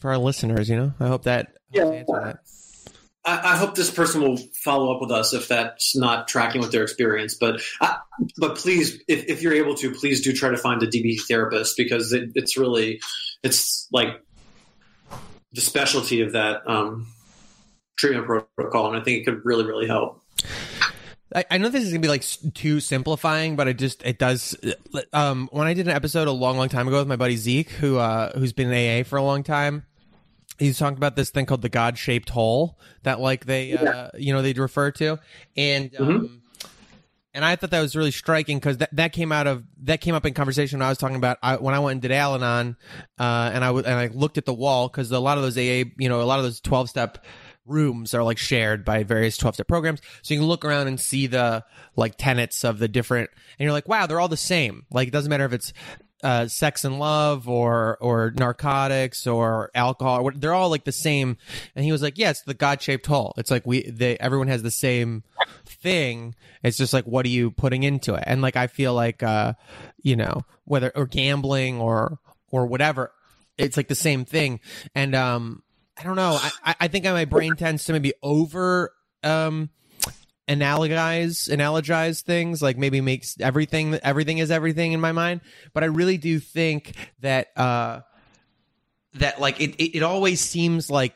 for our listeners, you know. I hope that Yeah. that. I, I hope this person will follow up with us if that's not tracking with their experience. But I, but please, if, if you're able to, please do try to find a DBT therapist because it, it's really it's like the specialty of that um, treatment protocol, and I think it could really really help. I, I know this is gonna be like too simplifying, but it just it does. Um, when I did an episode a long, long time ago with my buddy Zeke, who uh, who's been in AA for a long time, he's talking about this thing called the God shaped hole that like they uh, you know they refer to, and um, and I thought that was really striking because that, that came out of that came up in conversation when I was talking about I, when I went and did Al-Anon, uh, and I w- and I looked at the wall because a lot of those AA you know a lot of those twelve step rooms are like shared by various 12 step programs so you can look around and see the like tenets of the different and you're like wow they're all the same like it doesn't matter if it's uh, sex and love or or narcotics or alcohol. Or, they're all like the same. And he was like, "Yeah, it's the God shaped hole. It's like we they everyone has the same thing. It's just like what are you putting into it? And like I feel like uh, you know whether or gambling or or whatever, it's like the same thing. And um, I don't know. I I think my brain tends to maybe over um analogize analogize things like maybe makes everything everything is everything in my mind but i really do think that uh that like it, it, it always seems like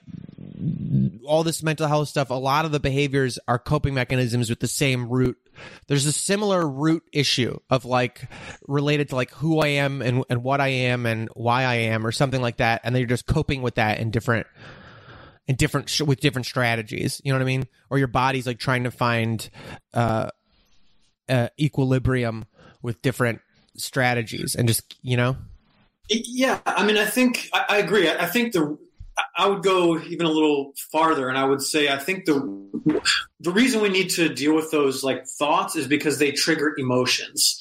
all this mental health stuff a lot of the behaviors are coping mechanisms with the same root there's a similar root issue of like related to like who i am and, and what i am and why i am or something like that and they're just coping with that in different in different sh- with different strategies. You know what I mean? Or your body's like trying to find uh, uh, equilibrium with different strategies, and just you know. Yeah, I mean, I think I, I agree. I, I think the I would go even a little farther, and I would say I think the the reason we need to deal with those like thoughts is because they trigger emotions.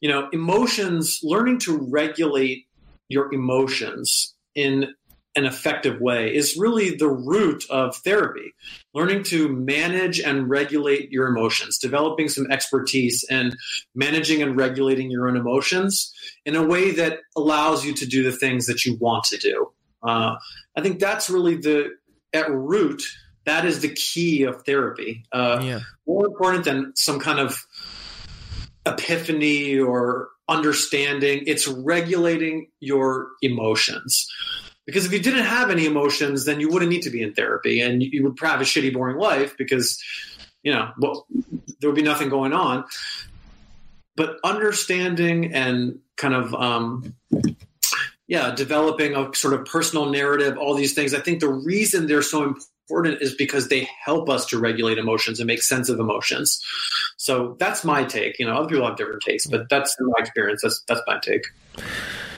You know, emotions. Learning to regulate your emotions in an effective way is really the root of therapy. Learning to manage and regulate your emotions, developing some expertise and managing and regulating your own emotions in a way that allows you to do the things that you want to do. Uh, I think that's really the at root. That is the key of therapy. Uh, yeah. More important than some kind of epiphany or understanding. It's regulating your emotions. Because if you didn't have any emotions, then you wouldn't need to be in therapy, and you would have a shitty, boring life because, you know, well, there would be nothing going on. But understanding and kind of, um, yeah, developing a sort of personal narrative, all these things. I think the reason they're so important is because they help us to regulate emotions and make sense of emotions. So that's my take. You know, other people have different takes, but that's my experience. That's that's my take.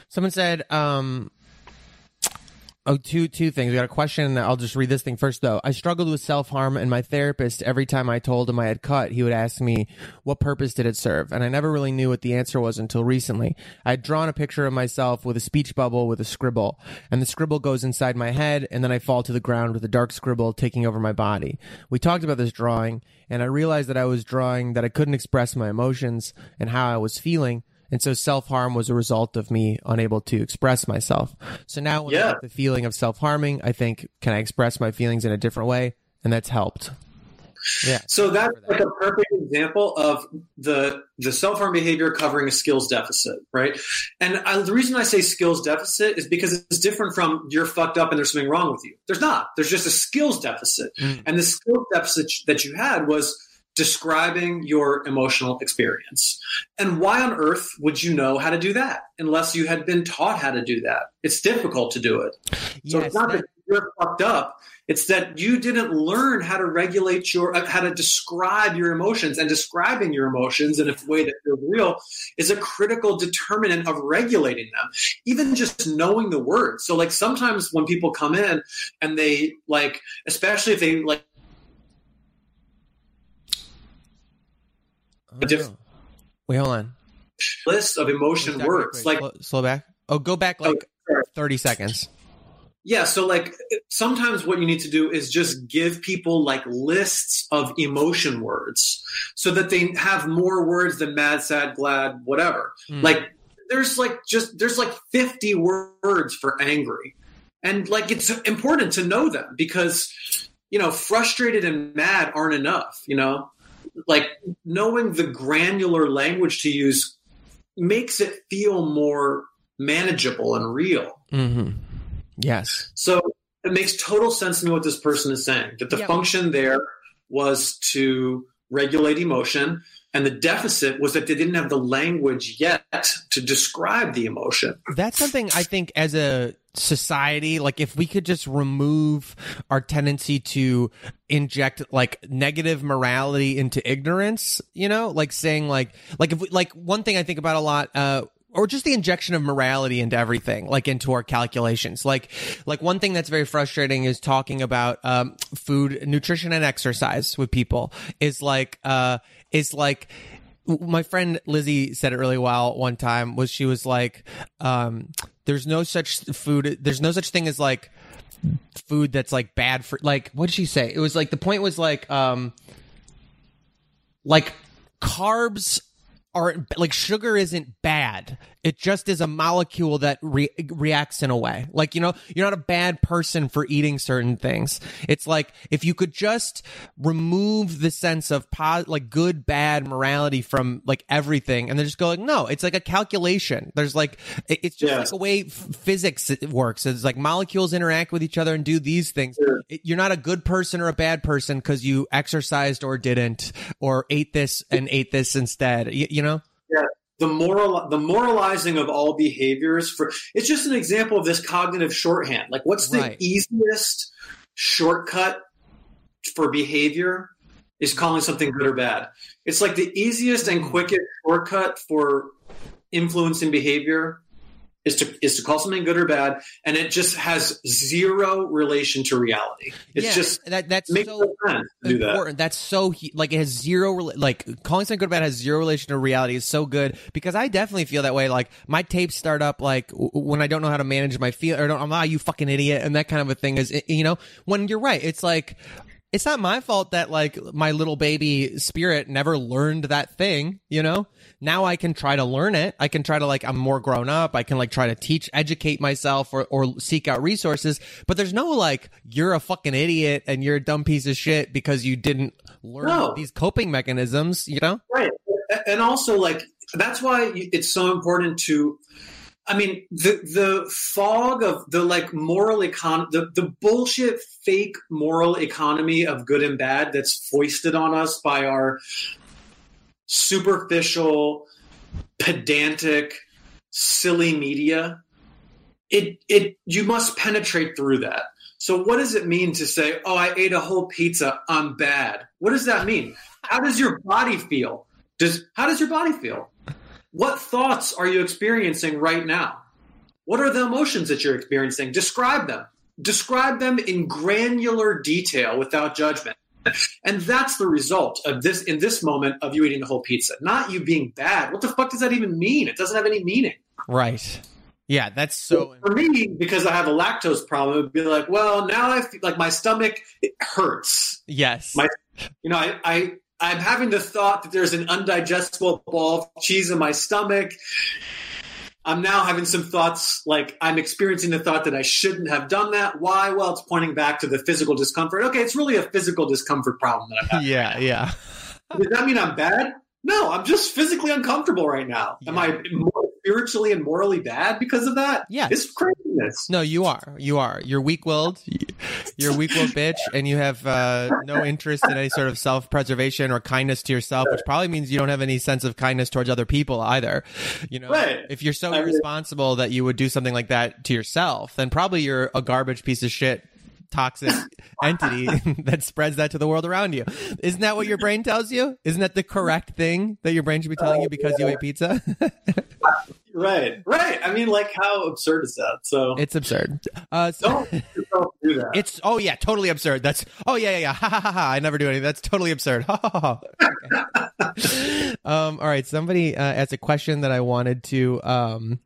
Someone said, um, Oh, two two things. We got a question. I'll just read this thing first, though. I struggled with self harm, and my therapist, every time I told him I had cut, he would ask me, "What purpose did it serve?" And I never really knew what the answer was until recently. I had drawn a picture of myself with a speech bubble with a scribble, and the scribble goes inside my head, and then I fall to the ground with a dark scribble taking over my body. We talked about this drawing, and I realized that I was drawing that I couldn't express my emotions and how I was feeling and so self harm was a result of me unable to express myself. So now when yeah. I get the feeling of self harming, I think, can I express my feelings in a different way? And that's helped. Yeah. So that's like a perfect example of the the self harm behavior covering a skills deficit, right? And I, the reason I say skills deficit is because it's different from you're fucked up and there's something wrong with you. There's not. There's just a skills deficit, mm. and the skills deficit that you had was describing your emotional experience. And why on earth would you know how to do that unless you had been taught how to do that? It's difficult to do it. Yes, so it's not that, that you're fucked up. It's that you didn't learn how to regulate your, uh, how to describe your emotions, and describing your emotions in a way that feels real is a critical determinant of regulating them. Even just knowing the words. So, like sometimes when people come in and they like, especially if they like Diff- Wait, hold on. List of emotion words. Like slow, slow, back. Oh, go back like oh, thirty seconds. Yeah, so like sometimes what you need to do is just give people like lists of emotion words so that they have more words than mad, sad, glad, whatever. Mm. Like there's like just there's like 50 words for angry. And like it's important to know them because you know, frustrated and mad aren't enough, you know? Like knowing the granular language to use makes it feel more manageable and real. Mm-hmm. Yes. So it makes total sense to me what this person is saying that the function there was to regulate emotion and the deficit was that they didn't have the language yet to describe the emotion. That's something I think as a society, like if we could just remove our tendency to inject like negative morality into ignorance, you know, like saying like, like if we, like one thing I think about a lot, uh, or just the injection of morality into everything, like into our calculations. Like, like one thing that's very frustrating is talking about um, food, nutrition, and exercise with people. Is like, uh, is like my friend Lizzie said it really well one time was she was like um there's no such food there's no such thing as like food that's like bad for like what did she say it was like the point was like um like carbs aren't like sugar isn't bad it just is a molecule that re- reacts in a way. Like, you know, you're not a bad person for eating certain things. It's like if you could just remove the sense of po- like good, bad morality from like everything and then just go like, no, it's like a calculation. There's like, it's just Yeah. like a way f- physics works. It's like molecules interact with each other and do these things. It- You're not a good person or a bad person because you exercised or didn't or ate this and ate this instead. Y- you know? The moral the moralizing of all behaviors for it's just an example of this cognitive shorthand. Like what's the Right. easiest shortcut for behavior is calling something good or bad. It's like the easiest and hmm. quickest shortcut for influencing behavior is to is to call something good or bad and it just has zero relation to reality it's Yeah, just that that's makes so no sense to do that important. That's so like it has zero like calling something good or bad has zero relation to reality is so good because I definitely feel that way. Like my tapes start up like when I don't know how to manage my feel or don't, I'm ah you fucking idiot and that kind of a thing is you know when you're right. It's like it's not my fault that like my little baby spirit never learned that thing. You know now I can try to learn it. I can try to like I'm more grown up. I can like try to teach, educate myself, or or seek out resources. But there's no like you're a fucking idiot and you're a dumb piece of shit because you didn't learn No. these coping mechanisms. You know? right and also like that's why it's so important to i mean the the fog of the like moral econ the, the bullshit fake moral economy of good and bad that's foisted on us by our superficial pedantic silly media it it you must penetrate through that. So what does it mean to say oh i ate a whole pizza i'm bad what does that mean? How does your body feel? Does how does your body feel what thoughts are you experiencing right now what are the emotions that you're experiencing describe them describe them in granular detail without judgment and that's the result of this in this moment of you eating the whole pizza not you being bad what the fuck does that even mean it doesn't have any meaning Right. Yeah, that's so. for me, because I have a lactose problem, it would be like, well, now I feel like my stomach it hurts. Yes. My- You know, I, I I'm having the thought that there's an undigestible ball of cheese in my stomach. I'm now having some thoughts like I'm experiencing the thought that I shouldn't have done that. Why? Well, it's pointing back to the physical discomfort. Okay, it's really a physical discomfort problem that I'm having. yeah. Yeah. Does that mean I'm bad? No, I'm just physically uncomfortable right now. Am I more spiritually and morally bad because of that? Yes. It's craziness. No, you are. You are. You're weak-willed. You're a weak-willed bitch, and you have uh, no interest in any sort of self-preservation or kindness to yourself, which probably means you don't have any sense of kindness towards other people either. You know, Right. if you're so I mean- irresponsible that you would do something like that to yourself, then probably you're a garbage piece of shit. Toxic entity that spreads that to the world around you. Isn't that what your brain tells you? Isn't that the correct thing that your brain should be telling you because you ate pizza? Right, right. I mean, like, how absurd is that? So it's absurd. Uh, so- don't yourself do that. It's oh yeah, totally absurd. That's oh yeah yeah yeah. Ha ha ha ha. I never do anything. That's totally absurd. Ha ha ha. Um. All right. Somebody uh, asked a question that I wanted to um.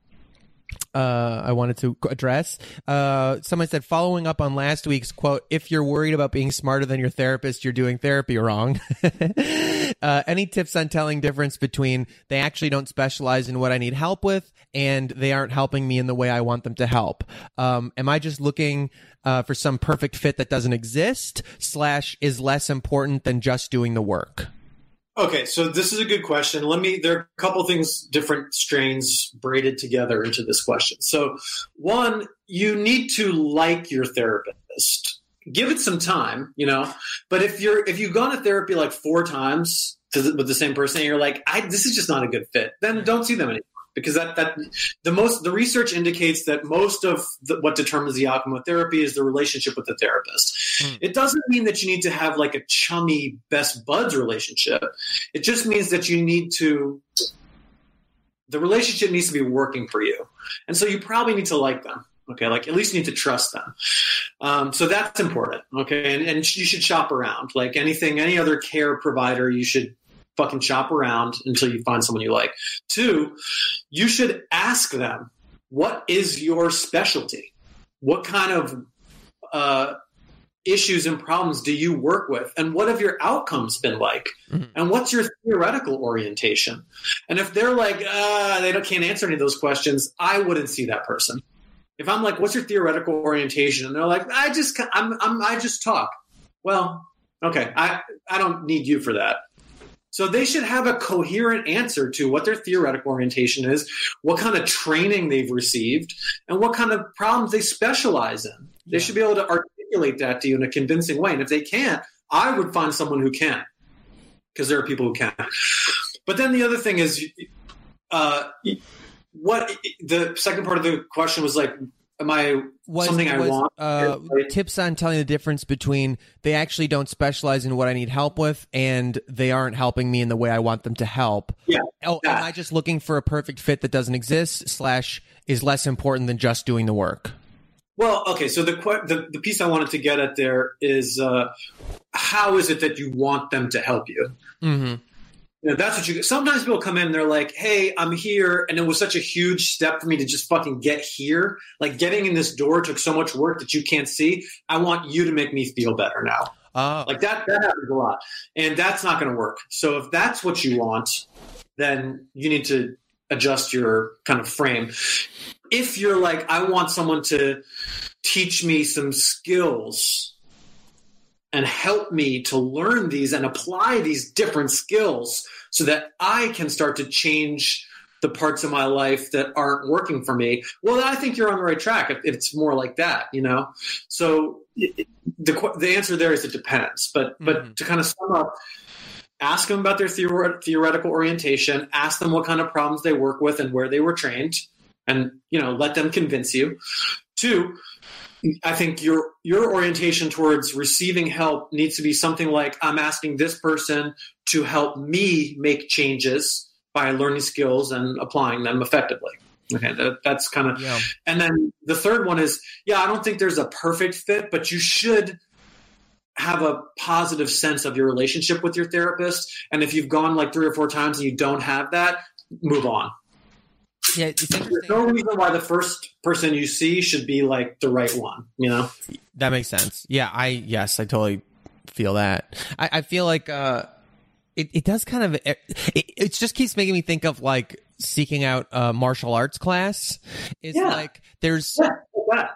Uh, I wanted to address. Uh, someone said, following up on last week's quote, if you're worried about being smarter than your therapist, you're doing therapy wrong. uh, any tips on telling difference between they actually don't specialize in what I need help with and they aren't helping me in the way I want them to help? Um, am I just looking uh, for some perfect fit that doesn't exist slash is less important than just doing the work? Okay, so this is a good question. Let me. There are a couple things, different strains braided together into this question. So, one, you need to like your therapist. Give it some time, you know. But if you're if you've gone to therapy like four times to the, with the same person, and you're like, I, this is just not a good fit. Then don't see them anymore because that that the most the research indicates that most of the, what determines the outcome of therapy is the relationship with the therapist. Hmm. It doesn't mean that you need to have like a chummy best buds relationship. It just means that you need to the relationship needs to be working for you, and so you probably need to like them. Okay, like at least you need to trust them. Um, so that's important. Okay, and, and you should shop around. Like anything, any other care provider, you should fucking shop around until you find someone you like. Two, you should ask them, what is your specialty? What kind of uh, issues and problems do you work with? And what have your outcomes been like? Mm-hmm. and what's your theoretical orientation? And if they're like uh, they don't, can't answer any of those questions i wouldn't see that person. If i'm like what's your theoretical orientation? And they're like i just i'm, I'm i just talk. Well okay i i don't need you for that so they should have a coherent answer to what their theoretical orientation is, what kind of training they've received, and what kind of problems they specialize in. They yeah. should be able to articulate that to you in a convincing way. And if they can't, I would find someone who can, because there are people who can. But then the other thing is, uh, what the second part of the question was like, am I was, something I want? Uh, tips on telling the difference between they actually don't specialize in what I need help with, and they aren't helping me in the way I want them to help. Yeah. Oh, am I just looking for a perfect fit that doesn't exist? Slash is less important than just doing the work. Well, okay. So the the, the piece I wanted to get at there is uh, how is it that you want them to help you? Mm-hmm. You know, that's what you. Sometimes people come in and they're like, "Hey, I'm here," and it was such a huge step for me to just fucking get here. Like getting in this door took so much work that you can't see. I want you to make me feel better now. Uh, like that. That happens a lot, and that's not going to work. So if that's what you want, then you need to adjust your kind of frame if you're like, I want someone to teach me some skills and help me to learn these and apply these different skills so that I can start to change the parts of my life that aren't working for me. Well, I think you're on the right track. If it's more like that, you know. So the the answer there is it depends. But mm-hmm. but to kind of sum up, ask them about their theoretical orientation. Ask them what kind of problems they work with and where they were trained and you know let them convince you. Two, I think your your orientation towards receiving help needs to be something like I'm asking this person to help me make changes by learning skills and applying them effectively. Okay, that, that's kind of. Yeah. And then the third one is, yeah, I don't think there's a perfect fit, but you should have a positive sense of your relationship with your therapist. And if you've gone like three or four times and you don't have that, move on. Yeah, it's interesting. There's no reason why the first person you see should be like the right one. You know, that makes sense. Yeah, I yes, I totally feel that. I, I feel like uh, it it does kind of it, it just keeps making me think of like seeking out a martial arts class. Is yeah. like there's yeah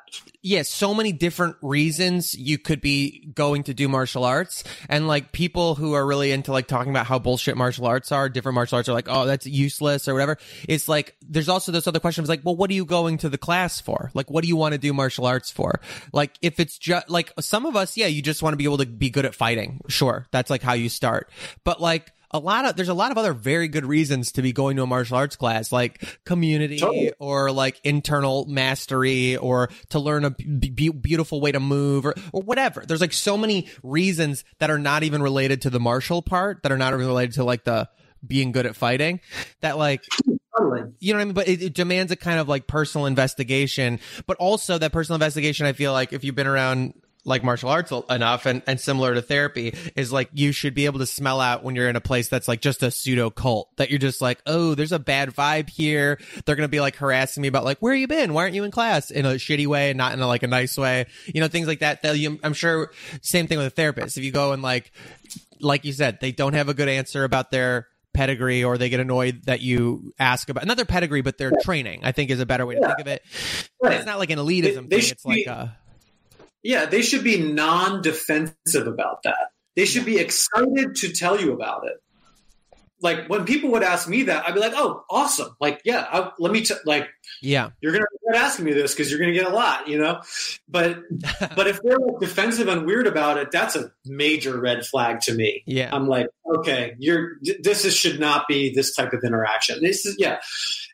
yes, yeah, so many different reasons you could be going to do martial arts. And like people who are really into like talking about how bullshit martial arts are, different martial arts are like, oh, that's useless or whatever. It's like, there's also this other question of like, well, what are you going to the class for? Like, what do you want to do martial arts for? Like, if it's just like some of us, yeah, you just want to be able to be good at fighting. Sure. That's like how you start. But like, a lot of there's a lot of other very good reasons to be going to a martial arts class like community totally. or like internal mastery or to learn a b- beautiful way to move or, or whatever there's like so many reasons that are not even related to the martial part that are not even related to like the being good at fighting that like You know what I mean? But it, it, demands a kind of like personal investigation, but also that personal investigation. I feel like if you've been around like martial arts enough and, and similar to therapy is like you should be able to smell out when you're in a place that's like just a pseudo cult that you're just like, oh, there's a bad vibe here. They're going to be like harassing me about like, where you been? Why aren't you in class in a shitty way and not in a, like a nice way? You know, things like that. that you, I'm sure same thing with a therapist. If you go and like, like you said, they don't have a good answer about their pedigree or they get annoyed that you ask about not their pedigree but their training i think is a better way to yeah. think of it it's not like an elitism they, they thing it's be, like a yeah, they should be non defensive about that. They should be excited to tell you about it. Like when people would ask me that, I'd be like, "Oh, awesome! Like, yeah, I, let me t- like, yeah, you're gonna start asking me this because you're gonna get a lot, you know." But but if they're like defensive and weird about it, that's a major red flag to me. Yeah, I'm like, okay, you're this is should not be this type of interaction. This is yeah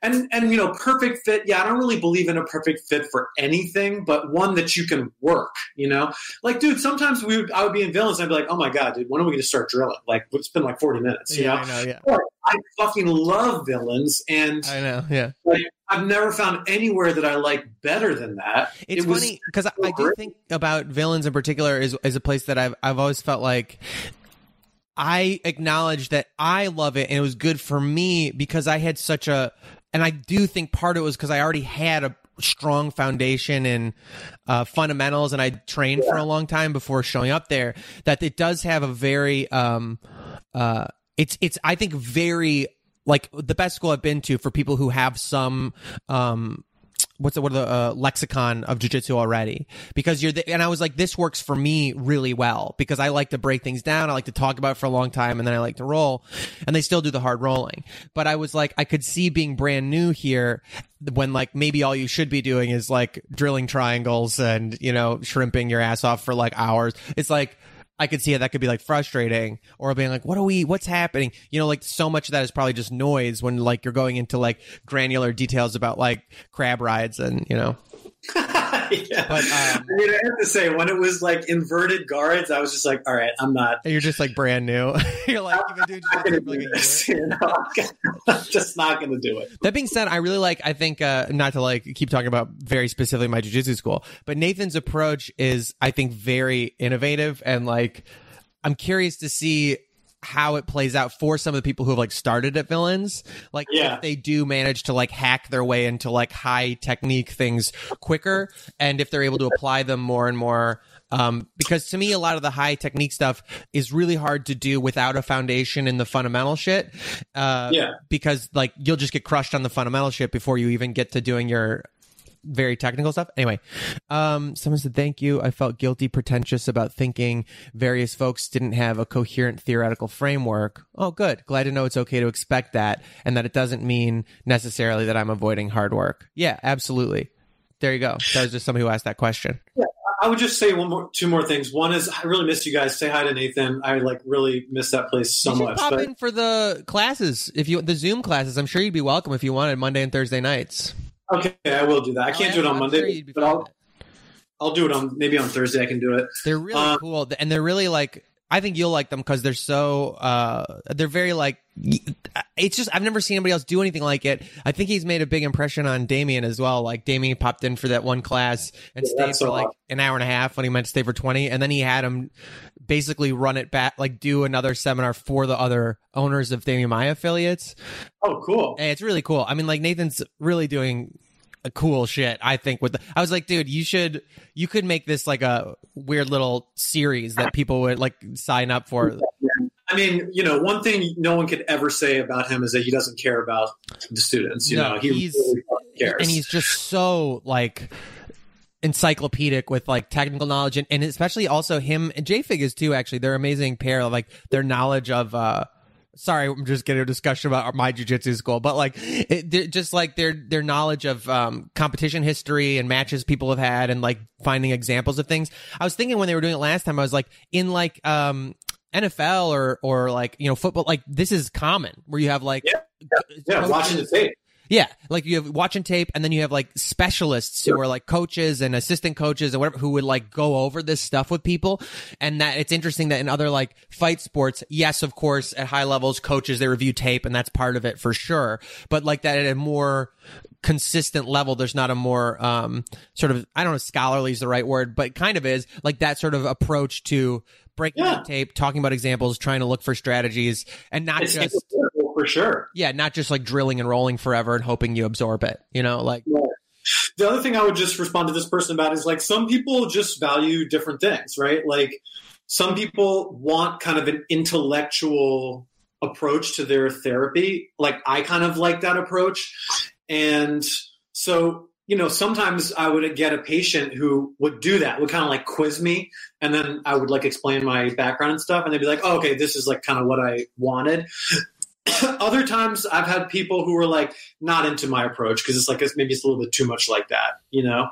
and and you know perfect fit yeah i don't really believe in a perfect fit for anything but one that you can work you know? Like dude sometimes we would, i would be in villains and i'd be like oh my god dude when are we going to start drilling? Like it's been like 40 minutes you yeah, know? I know, yeah. But i fucking love villains and i know yeah. like, I've never found anywhere that I like better than that. It's it funny because I, I do think about villains in particular is is a place that I've I've always felt like I acknowledge that I love it and it was good for me because I had such a, and I do think part of it was because I already had a strong foundation in uh, fundamentals and I trained for a long time before showing up there. That it does have a very, um, uh, it's it's I think very like the best school I've been to for people who have some um what's the what are the uh, lexicon of jujitsu already? Because you're the, and I was like this works for me really well because I like to break things down. I like to talk about it for a long time and then I like to roll and they still do the hard rolling. But I was like I could see being brand new here when like maybe all you should be doing is like drilling triangles and you know shrimping your ass off for like hours. It's like I could see how that could be like frustrating or being like, what are we, what's happening? You know, like so much of that is probably just noise when like you're going into like granular details about like crab rides and, you know. yeah. But, um, I mean, I have to say, when it was like inverted guards, I was just like, all right, I'm not. You're just like brand new. you're like, you've been doing I'm for, like, do a this, year. you know? I'm just not going to do it. That being said, I really like, I think, uh, not to like keep talking about very specifically my jujitsu school, but Nathan's approach is, I think, very innovative and like, I'm curious to see how it plays out for some of the people who have like started at villains like Yeah. if they do manage to like hack their way into like high technique things quicker and if they're able to apply them more and more um, because to me a lot of the high technique stuff is really hard to do without a foundation in the fundamental shit uh, Yeah. because like you'll just get crushed on the fundamental shit before you even get to doing your very technical stuff. Anyway, um, someone said, thank you. I felt guilty, pretentious about thinking various folks didn't have a coherent theoretical framework. Oh, good. Glad to know it's okay to expect that and that it doesn't mean necessarily that I'm avoiding hard work. Yeah, absolutely. There you go. That was just somebody who asked that question. Yeah. I would just say one more, two more things. One is I really miss you guys. Say hi to Nathan. I like really miss that place so much. pop But in for the classes if you the Zoom classes. I'm sure you'd be welcome if you wanted Monday and Thursday nights. Okay, I will do that. I can't do it on I'm Monday, sure but I'll. I'll do it on maybe on Thursday. I can do it. They're really Um, cool, and they're really like. I think you'll like them because they're so. uh They're very like. It's just I've never seen anybody else do anything like it. I think he's made a big impression on Damien as well. Like Damien popped in for that one class and Yeah, stayed for so like an hour and a half when he meant to stay for twenty, and then he had him basically run it back, like do another seminar for the other owners of Damien Maia affiliates. Oh, cool. Hey, it's really cool. I mean, like Nathan's really doing cool shit. I think with the, I was like, dude, you should, you could make this like a weird little series that people would like sign up for. I mean, you know, one thing no one could ever say about him is that he doesn't care about the students. You No, know, he he's- really cares. and he's just so like encyclopedic with like technical knowledge and, and especially also him and JFig is too actually they're amazing pair like their knowledge of uh sorry I'm just getting a discussion about my jujitsu school but like it, just like their their knowledge of um competition history and matches people have had and like finding examples of things I was thinking when they were doing it last time I was like in like um NFL or or like you know football like this is common where you have like Yeah. yeah, watching the tape. Yeah, like you have watching tape, and then you have like specialists who are like coaches and assistant coaches and whatever who would like go over this stuff with people. And that it's interesting that in other like fight sports, yes, of course, at high levels, coaches they review tape, and that's part of it for sure. But like that at a more consistent level, there's not a more um sort of I don't know, scholarly is the right word, but kind of is like that sort of approach to breaking Yeah. down tape, talking about examples, trying to look for strategies, and not It's just for sure. yeah, not just like drilling and rolling forever and hoping you absorb it. You know, like The other thing I would just respond to this person about is like some people just value different things, right? Like some people want kind of an intellectual approach to their therapy. Like I kind of like that approach. And so, you know, sometimes I would get a patient who would do that, would kind of like quiz me, and then I would like explain my background and stuff, and they'd be like, oh, okay, this is like kind of what I wanted. Other times I've had people who were like not into my approach because it's like it's maybe it's a little bit too much like that, you know.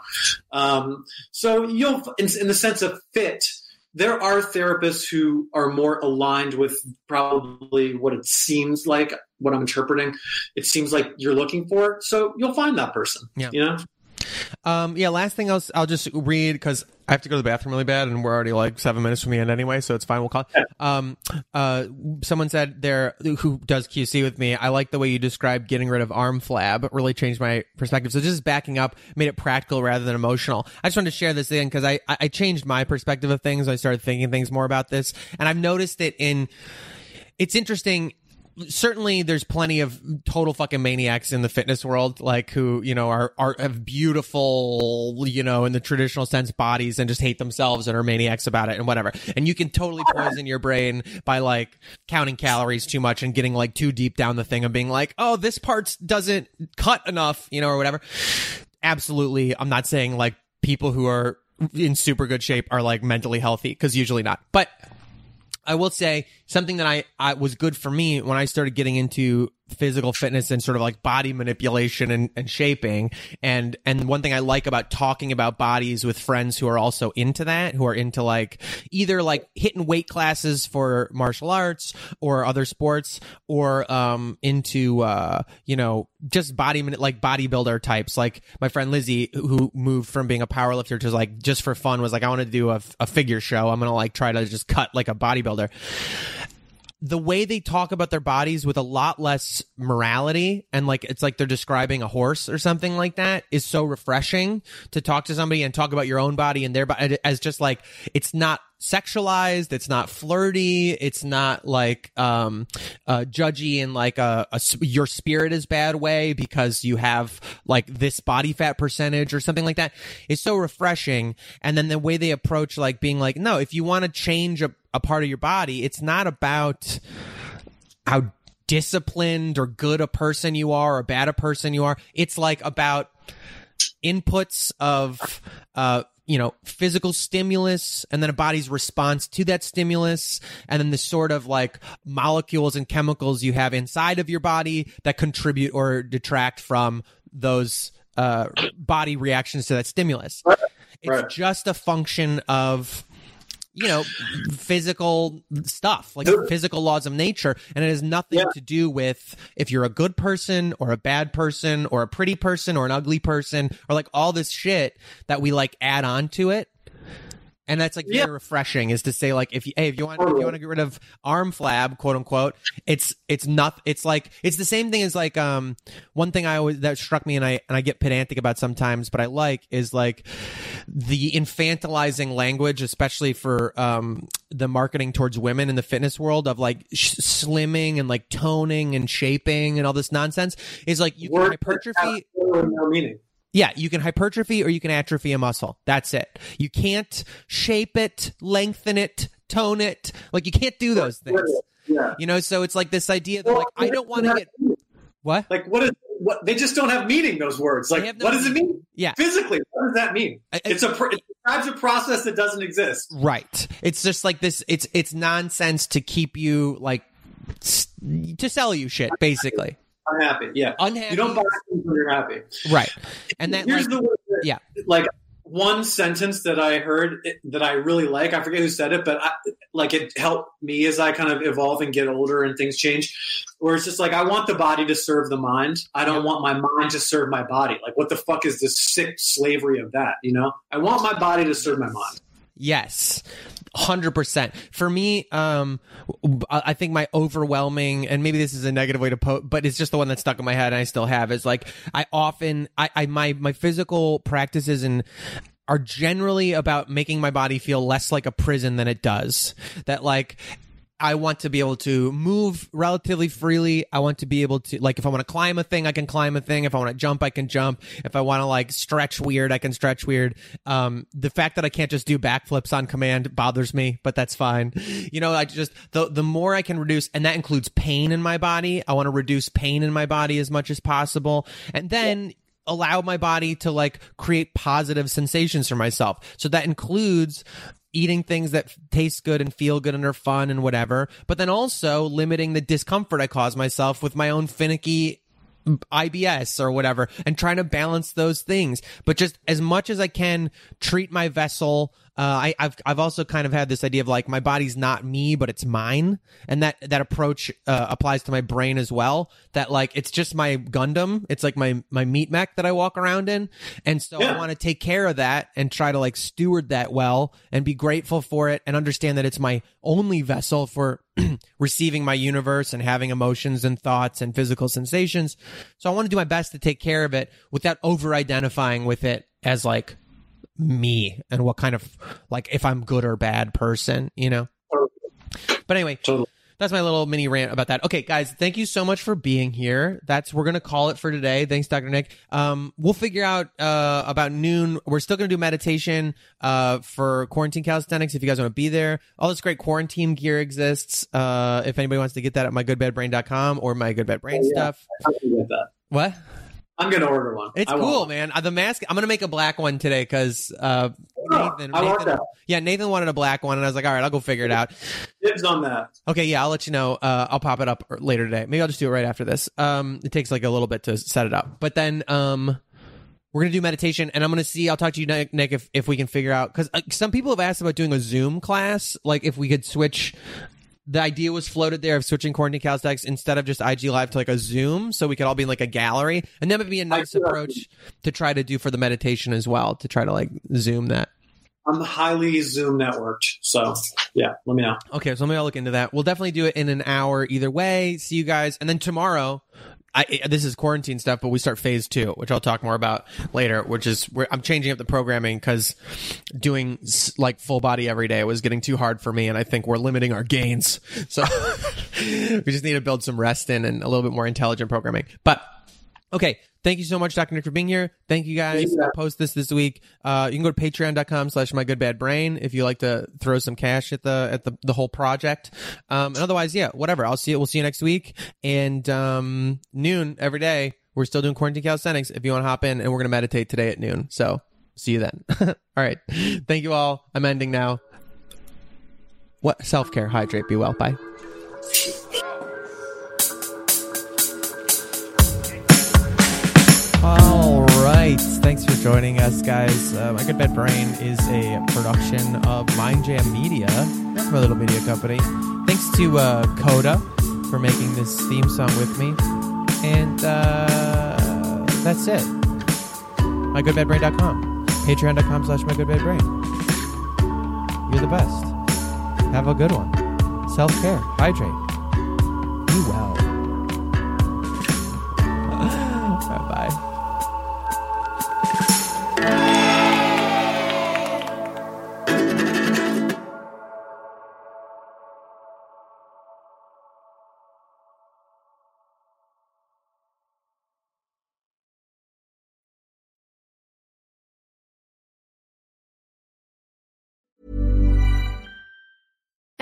Um, so you'll, in, in the sense of fit, there are therapists who are more aligned with probably what it seems like, what I'm interpreting. It seems like you're looking for. So you'll find that person. Yeah. You know. Um, yeah, last thing I'll, I'll just read because I have to go to the bathroom really bad and we're already like seven minutes from the end anyway, so it's fine. We'll call. Um, uh, someone said there who does QC with me. I like the way you described getting rid of arm flab. Really changed my perspective. So just backing up made it practical rather than emotional. I just wanted to share this thing because I, I I changed my perspective of things. I started thinking things more about this, and I've noticed it in it's interesting certainly there's plenty of total fucking maniacs in the fitness world like who you know are are have beautiful you know in the traditional sense bodies and just hate themselves and are maniacs about it and whatever. And you can totally poison your brain by like counting calories too much and getting like too deep down the thing and being like oh this part doesn't cut enough you know or whatever. Absolutely. I'm not saying like people who are in super good shape are like mentally healthy because usually not. But I will say something that I, I was good for me when I started getting into physical fitness and sort of like body manipulation and, and shaping. And, and one thing I like about talking about bodies with friends who are also into that, who are into like either like hitting weight classes for martial arts or other sports or, um, into, uh, you know, just body, like bodybuilder types. Like my friend Lizzie, who moved from being a powerlifter to like just for fun was like, I want to do a, a figure show. I'm to like try to just cut like a bodybuilder the way they talk about their bodies with a lot less morality and like it's like they're describing a horse or something like that is so refreshing to talk to somebody and talk about your own body and their body as just like it's not sexualized it's not flirty it's not like um uh judgy in like a, a your spirit is bad way because you have like this body fat percentage or something like that. It's so refreshing. And then the way they approach like being like no if you want to change a, a part of your body it's not about how disciplined or good a person you are or bad a person you are. It's like about inputs of uh you know, physical stimulus and then a body's response to that stimulus and then the sort of like molecules and chemicals you have inside of your body that contribute or detract from those uh, body reactions to that stimulus. It's right. just a function of you know, physical stuff, like physical laws of nature. And it has nothing yeah. to do with if you're a good person or a bad person or a pretty person or an ugly person or like all this shit that we like add on to it and that's like yeah. very refreshing is to say like if you hey if you want if you want to get rid of arm flab quote unquote it's it's not it's like it's the same thing as like um one thing I always that struck me and I and I get pedantic about sometimes but I like is like the infantilizing language especially for um the marketing towards women in the fitness world of like sh- slimming and like toning and shaping and all this nonsense is like you can hypertrophy no meaning yeah, you can hypertrophy or you can atrophy a muscle. That's it. You can't shape it, lengthen it, tone it. Like you can't do those things. Yeah. You know, so it's like this idea that like I don't want to get what? Like what is what they just don't have meaning those words. Like no what does it mean? Yeah. Physically, what does that mean? I, it's a it describes a process that doesn't exist. Right. It's just like this it's it's nonsense to keep you like to sell you shit basically unhappy. Yeah, unhappy. You don't buy things when you're happy. Right. And that here's like, the word, yeah, like one sentence that I heard that I really like. I forget who said it, but I, like it helped me as I kind of evolve and get older and things change. Where it's just like I want the body to serve the mind. I don't want my mind to serve my body. Like what the fuck is this sick slavery of that? You know, I want my body to serve my mind. Yes. 100%. For me, um, I think my overwhelming, and maybe this is a negative way to put, but it's just the one that stuck in my head and I still have is like, I often, I, I, my, my physical practices and are generally about making my body feel less like a prison than it does. That like, I want to be able to move relatively freely. I want to be able to, like, if I want to climb a thing, I can climb a thing. If I want to jump, I can jump. If I want to, like, stretch weird, I can stretch weird. Um, the fact that I can't just do backflips on command bothers me, but that's fine. You know, I just, the, the more I can reduce, and that includes pain in my body, I want to reduce pain in my body as much as possible. And then, allow my body to like create positive sensations for myself. So that includes eating things that taste good and feel good and are fun and whatever, but then also limiting the discomfort I cause myself with my own finicky IBS or whatever and trying to balance those things. But just as much as I can treat my vessel uh, I, have I've also kind of had this idea of like my body's not me, but it's mine, and that that approach uh, applies to my brain as well. That like it's just my Gundam, it's like my my meat mech that I walk around in, and so yeah. I want to take care of that and try to like steward that well and be grateful for it and understand that it's my only vessel for receiving my universe and having emotions and thoughts and physical sensations. So I want to do my best to take care of it without over identifying with it as like me and what kind of like if I'm good or bad person, you know. But anyway, totally. that's my little mini rant about that. Okay, guys, thank you so much for being here. That's we're gonna call it for today. Thanks, Dr. Nick. Um, we'll figure out uh about noon. We're still gonna do meditation uh for quarantine calisthenics if you guys want to be there. All this great quarantine gear exists. Uh, if anybody wants to get that at mygoodbadbrain.com or my good bad brain Oh, yeah. stuff. I can get that. What? I'm gonna order one. It's I cool, man. Uh, the mask. I'm gonna make a black one today because uh, Oh, Nathan. I want Nathan that. yeah, Nathan wanted a black one, and I was like, all right, I'll go figure it out. Dibs on that. Okay, yeah, I'll let you know. Uh, I'll pop it up later today. Maybe I'll just do it right after this. Um, it takes like a little bit to set it up, but then um, we're gonna do meditation, and I'm gonna see. I'll talk to you, Nick, Nick if if we can figure out because uh, some people have asked about doing a Zoom class, like if we could switch. The idea was floated there of switching quarantine calisthenics instead of just IG Live to like a Zoom, so we could all be in like a gallery, and that would be a nice approach to try to do for the meditation as well, to try to like Zoom that. I'm highly Zoom networked, so yeah. Let me know. Okay, so let me all look into that. We'll definitely do it in an hour either way. See you guys, and then tomorrow. I, this is quarantine stuff, but we start phase two, which I'll talk more about later. Which is where I'm changing up the programming because doing like full body every day was getting too hard for me, and I think we're limiting our gains. So we just need to build some rest in and a little bit more intelligent programming. But Okay. Thank you so much, Dr. Nick, for being here. Thank you guys. You. I'll post this this week. Uh, you can go to patreon.com slash my good bad brain if you like to throw some cash at the, at the, the whole project. Um, and otherwise, yeah, whatever. I'll see you. We'll see you next week. And, um, noon every day. We're still doing quarantine calisthenics if you want to hop in and we're going to meditate today at noon. So see you then. all right. Thank you all. I'm ending now. What self care, hydrate, be well. Bye. All right. Thanks for joining us, guys. Uh, My Good Bad Brain is a production of Mind Jam Media, my little media company. Thanks to uh, Coda for making this theme song with me. And uh, that's it. MyGoodBadBrain.com. Patreon.com slash MyGoodBadBrain. You're the best. Have a good one. Self care. Hydrate. Be well.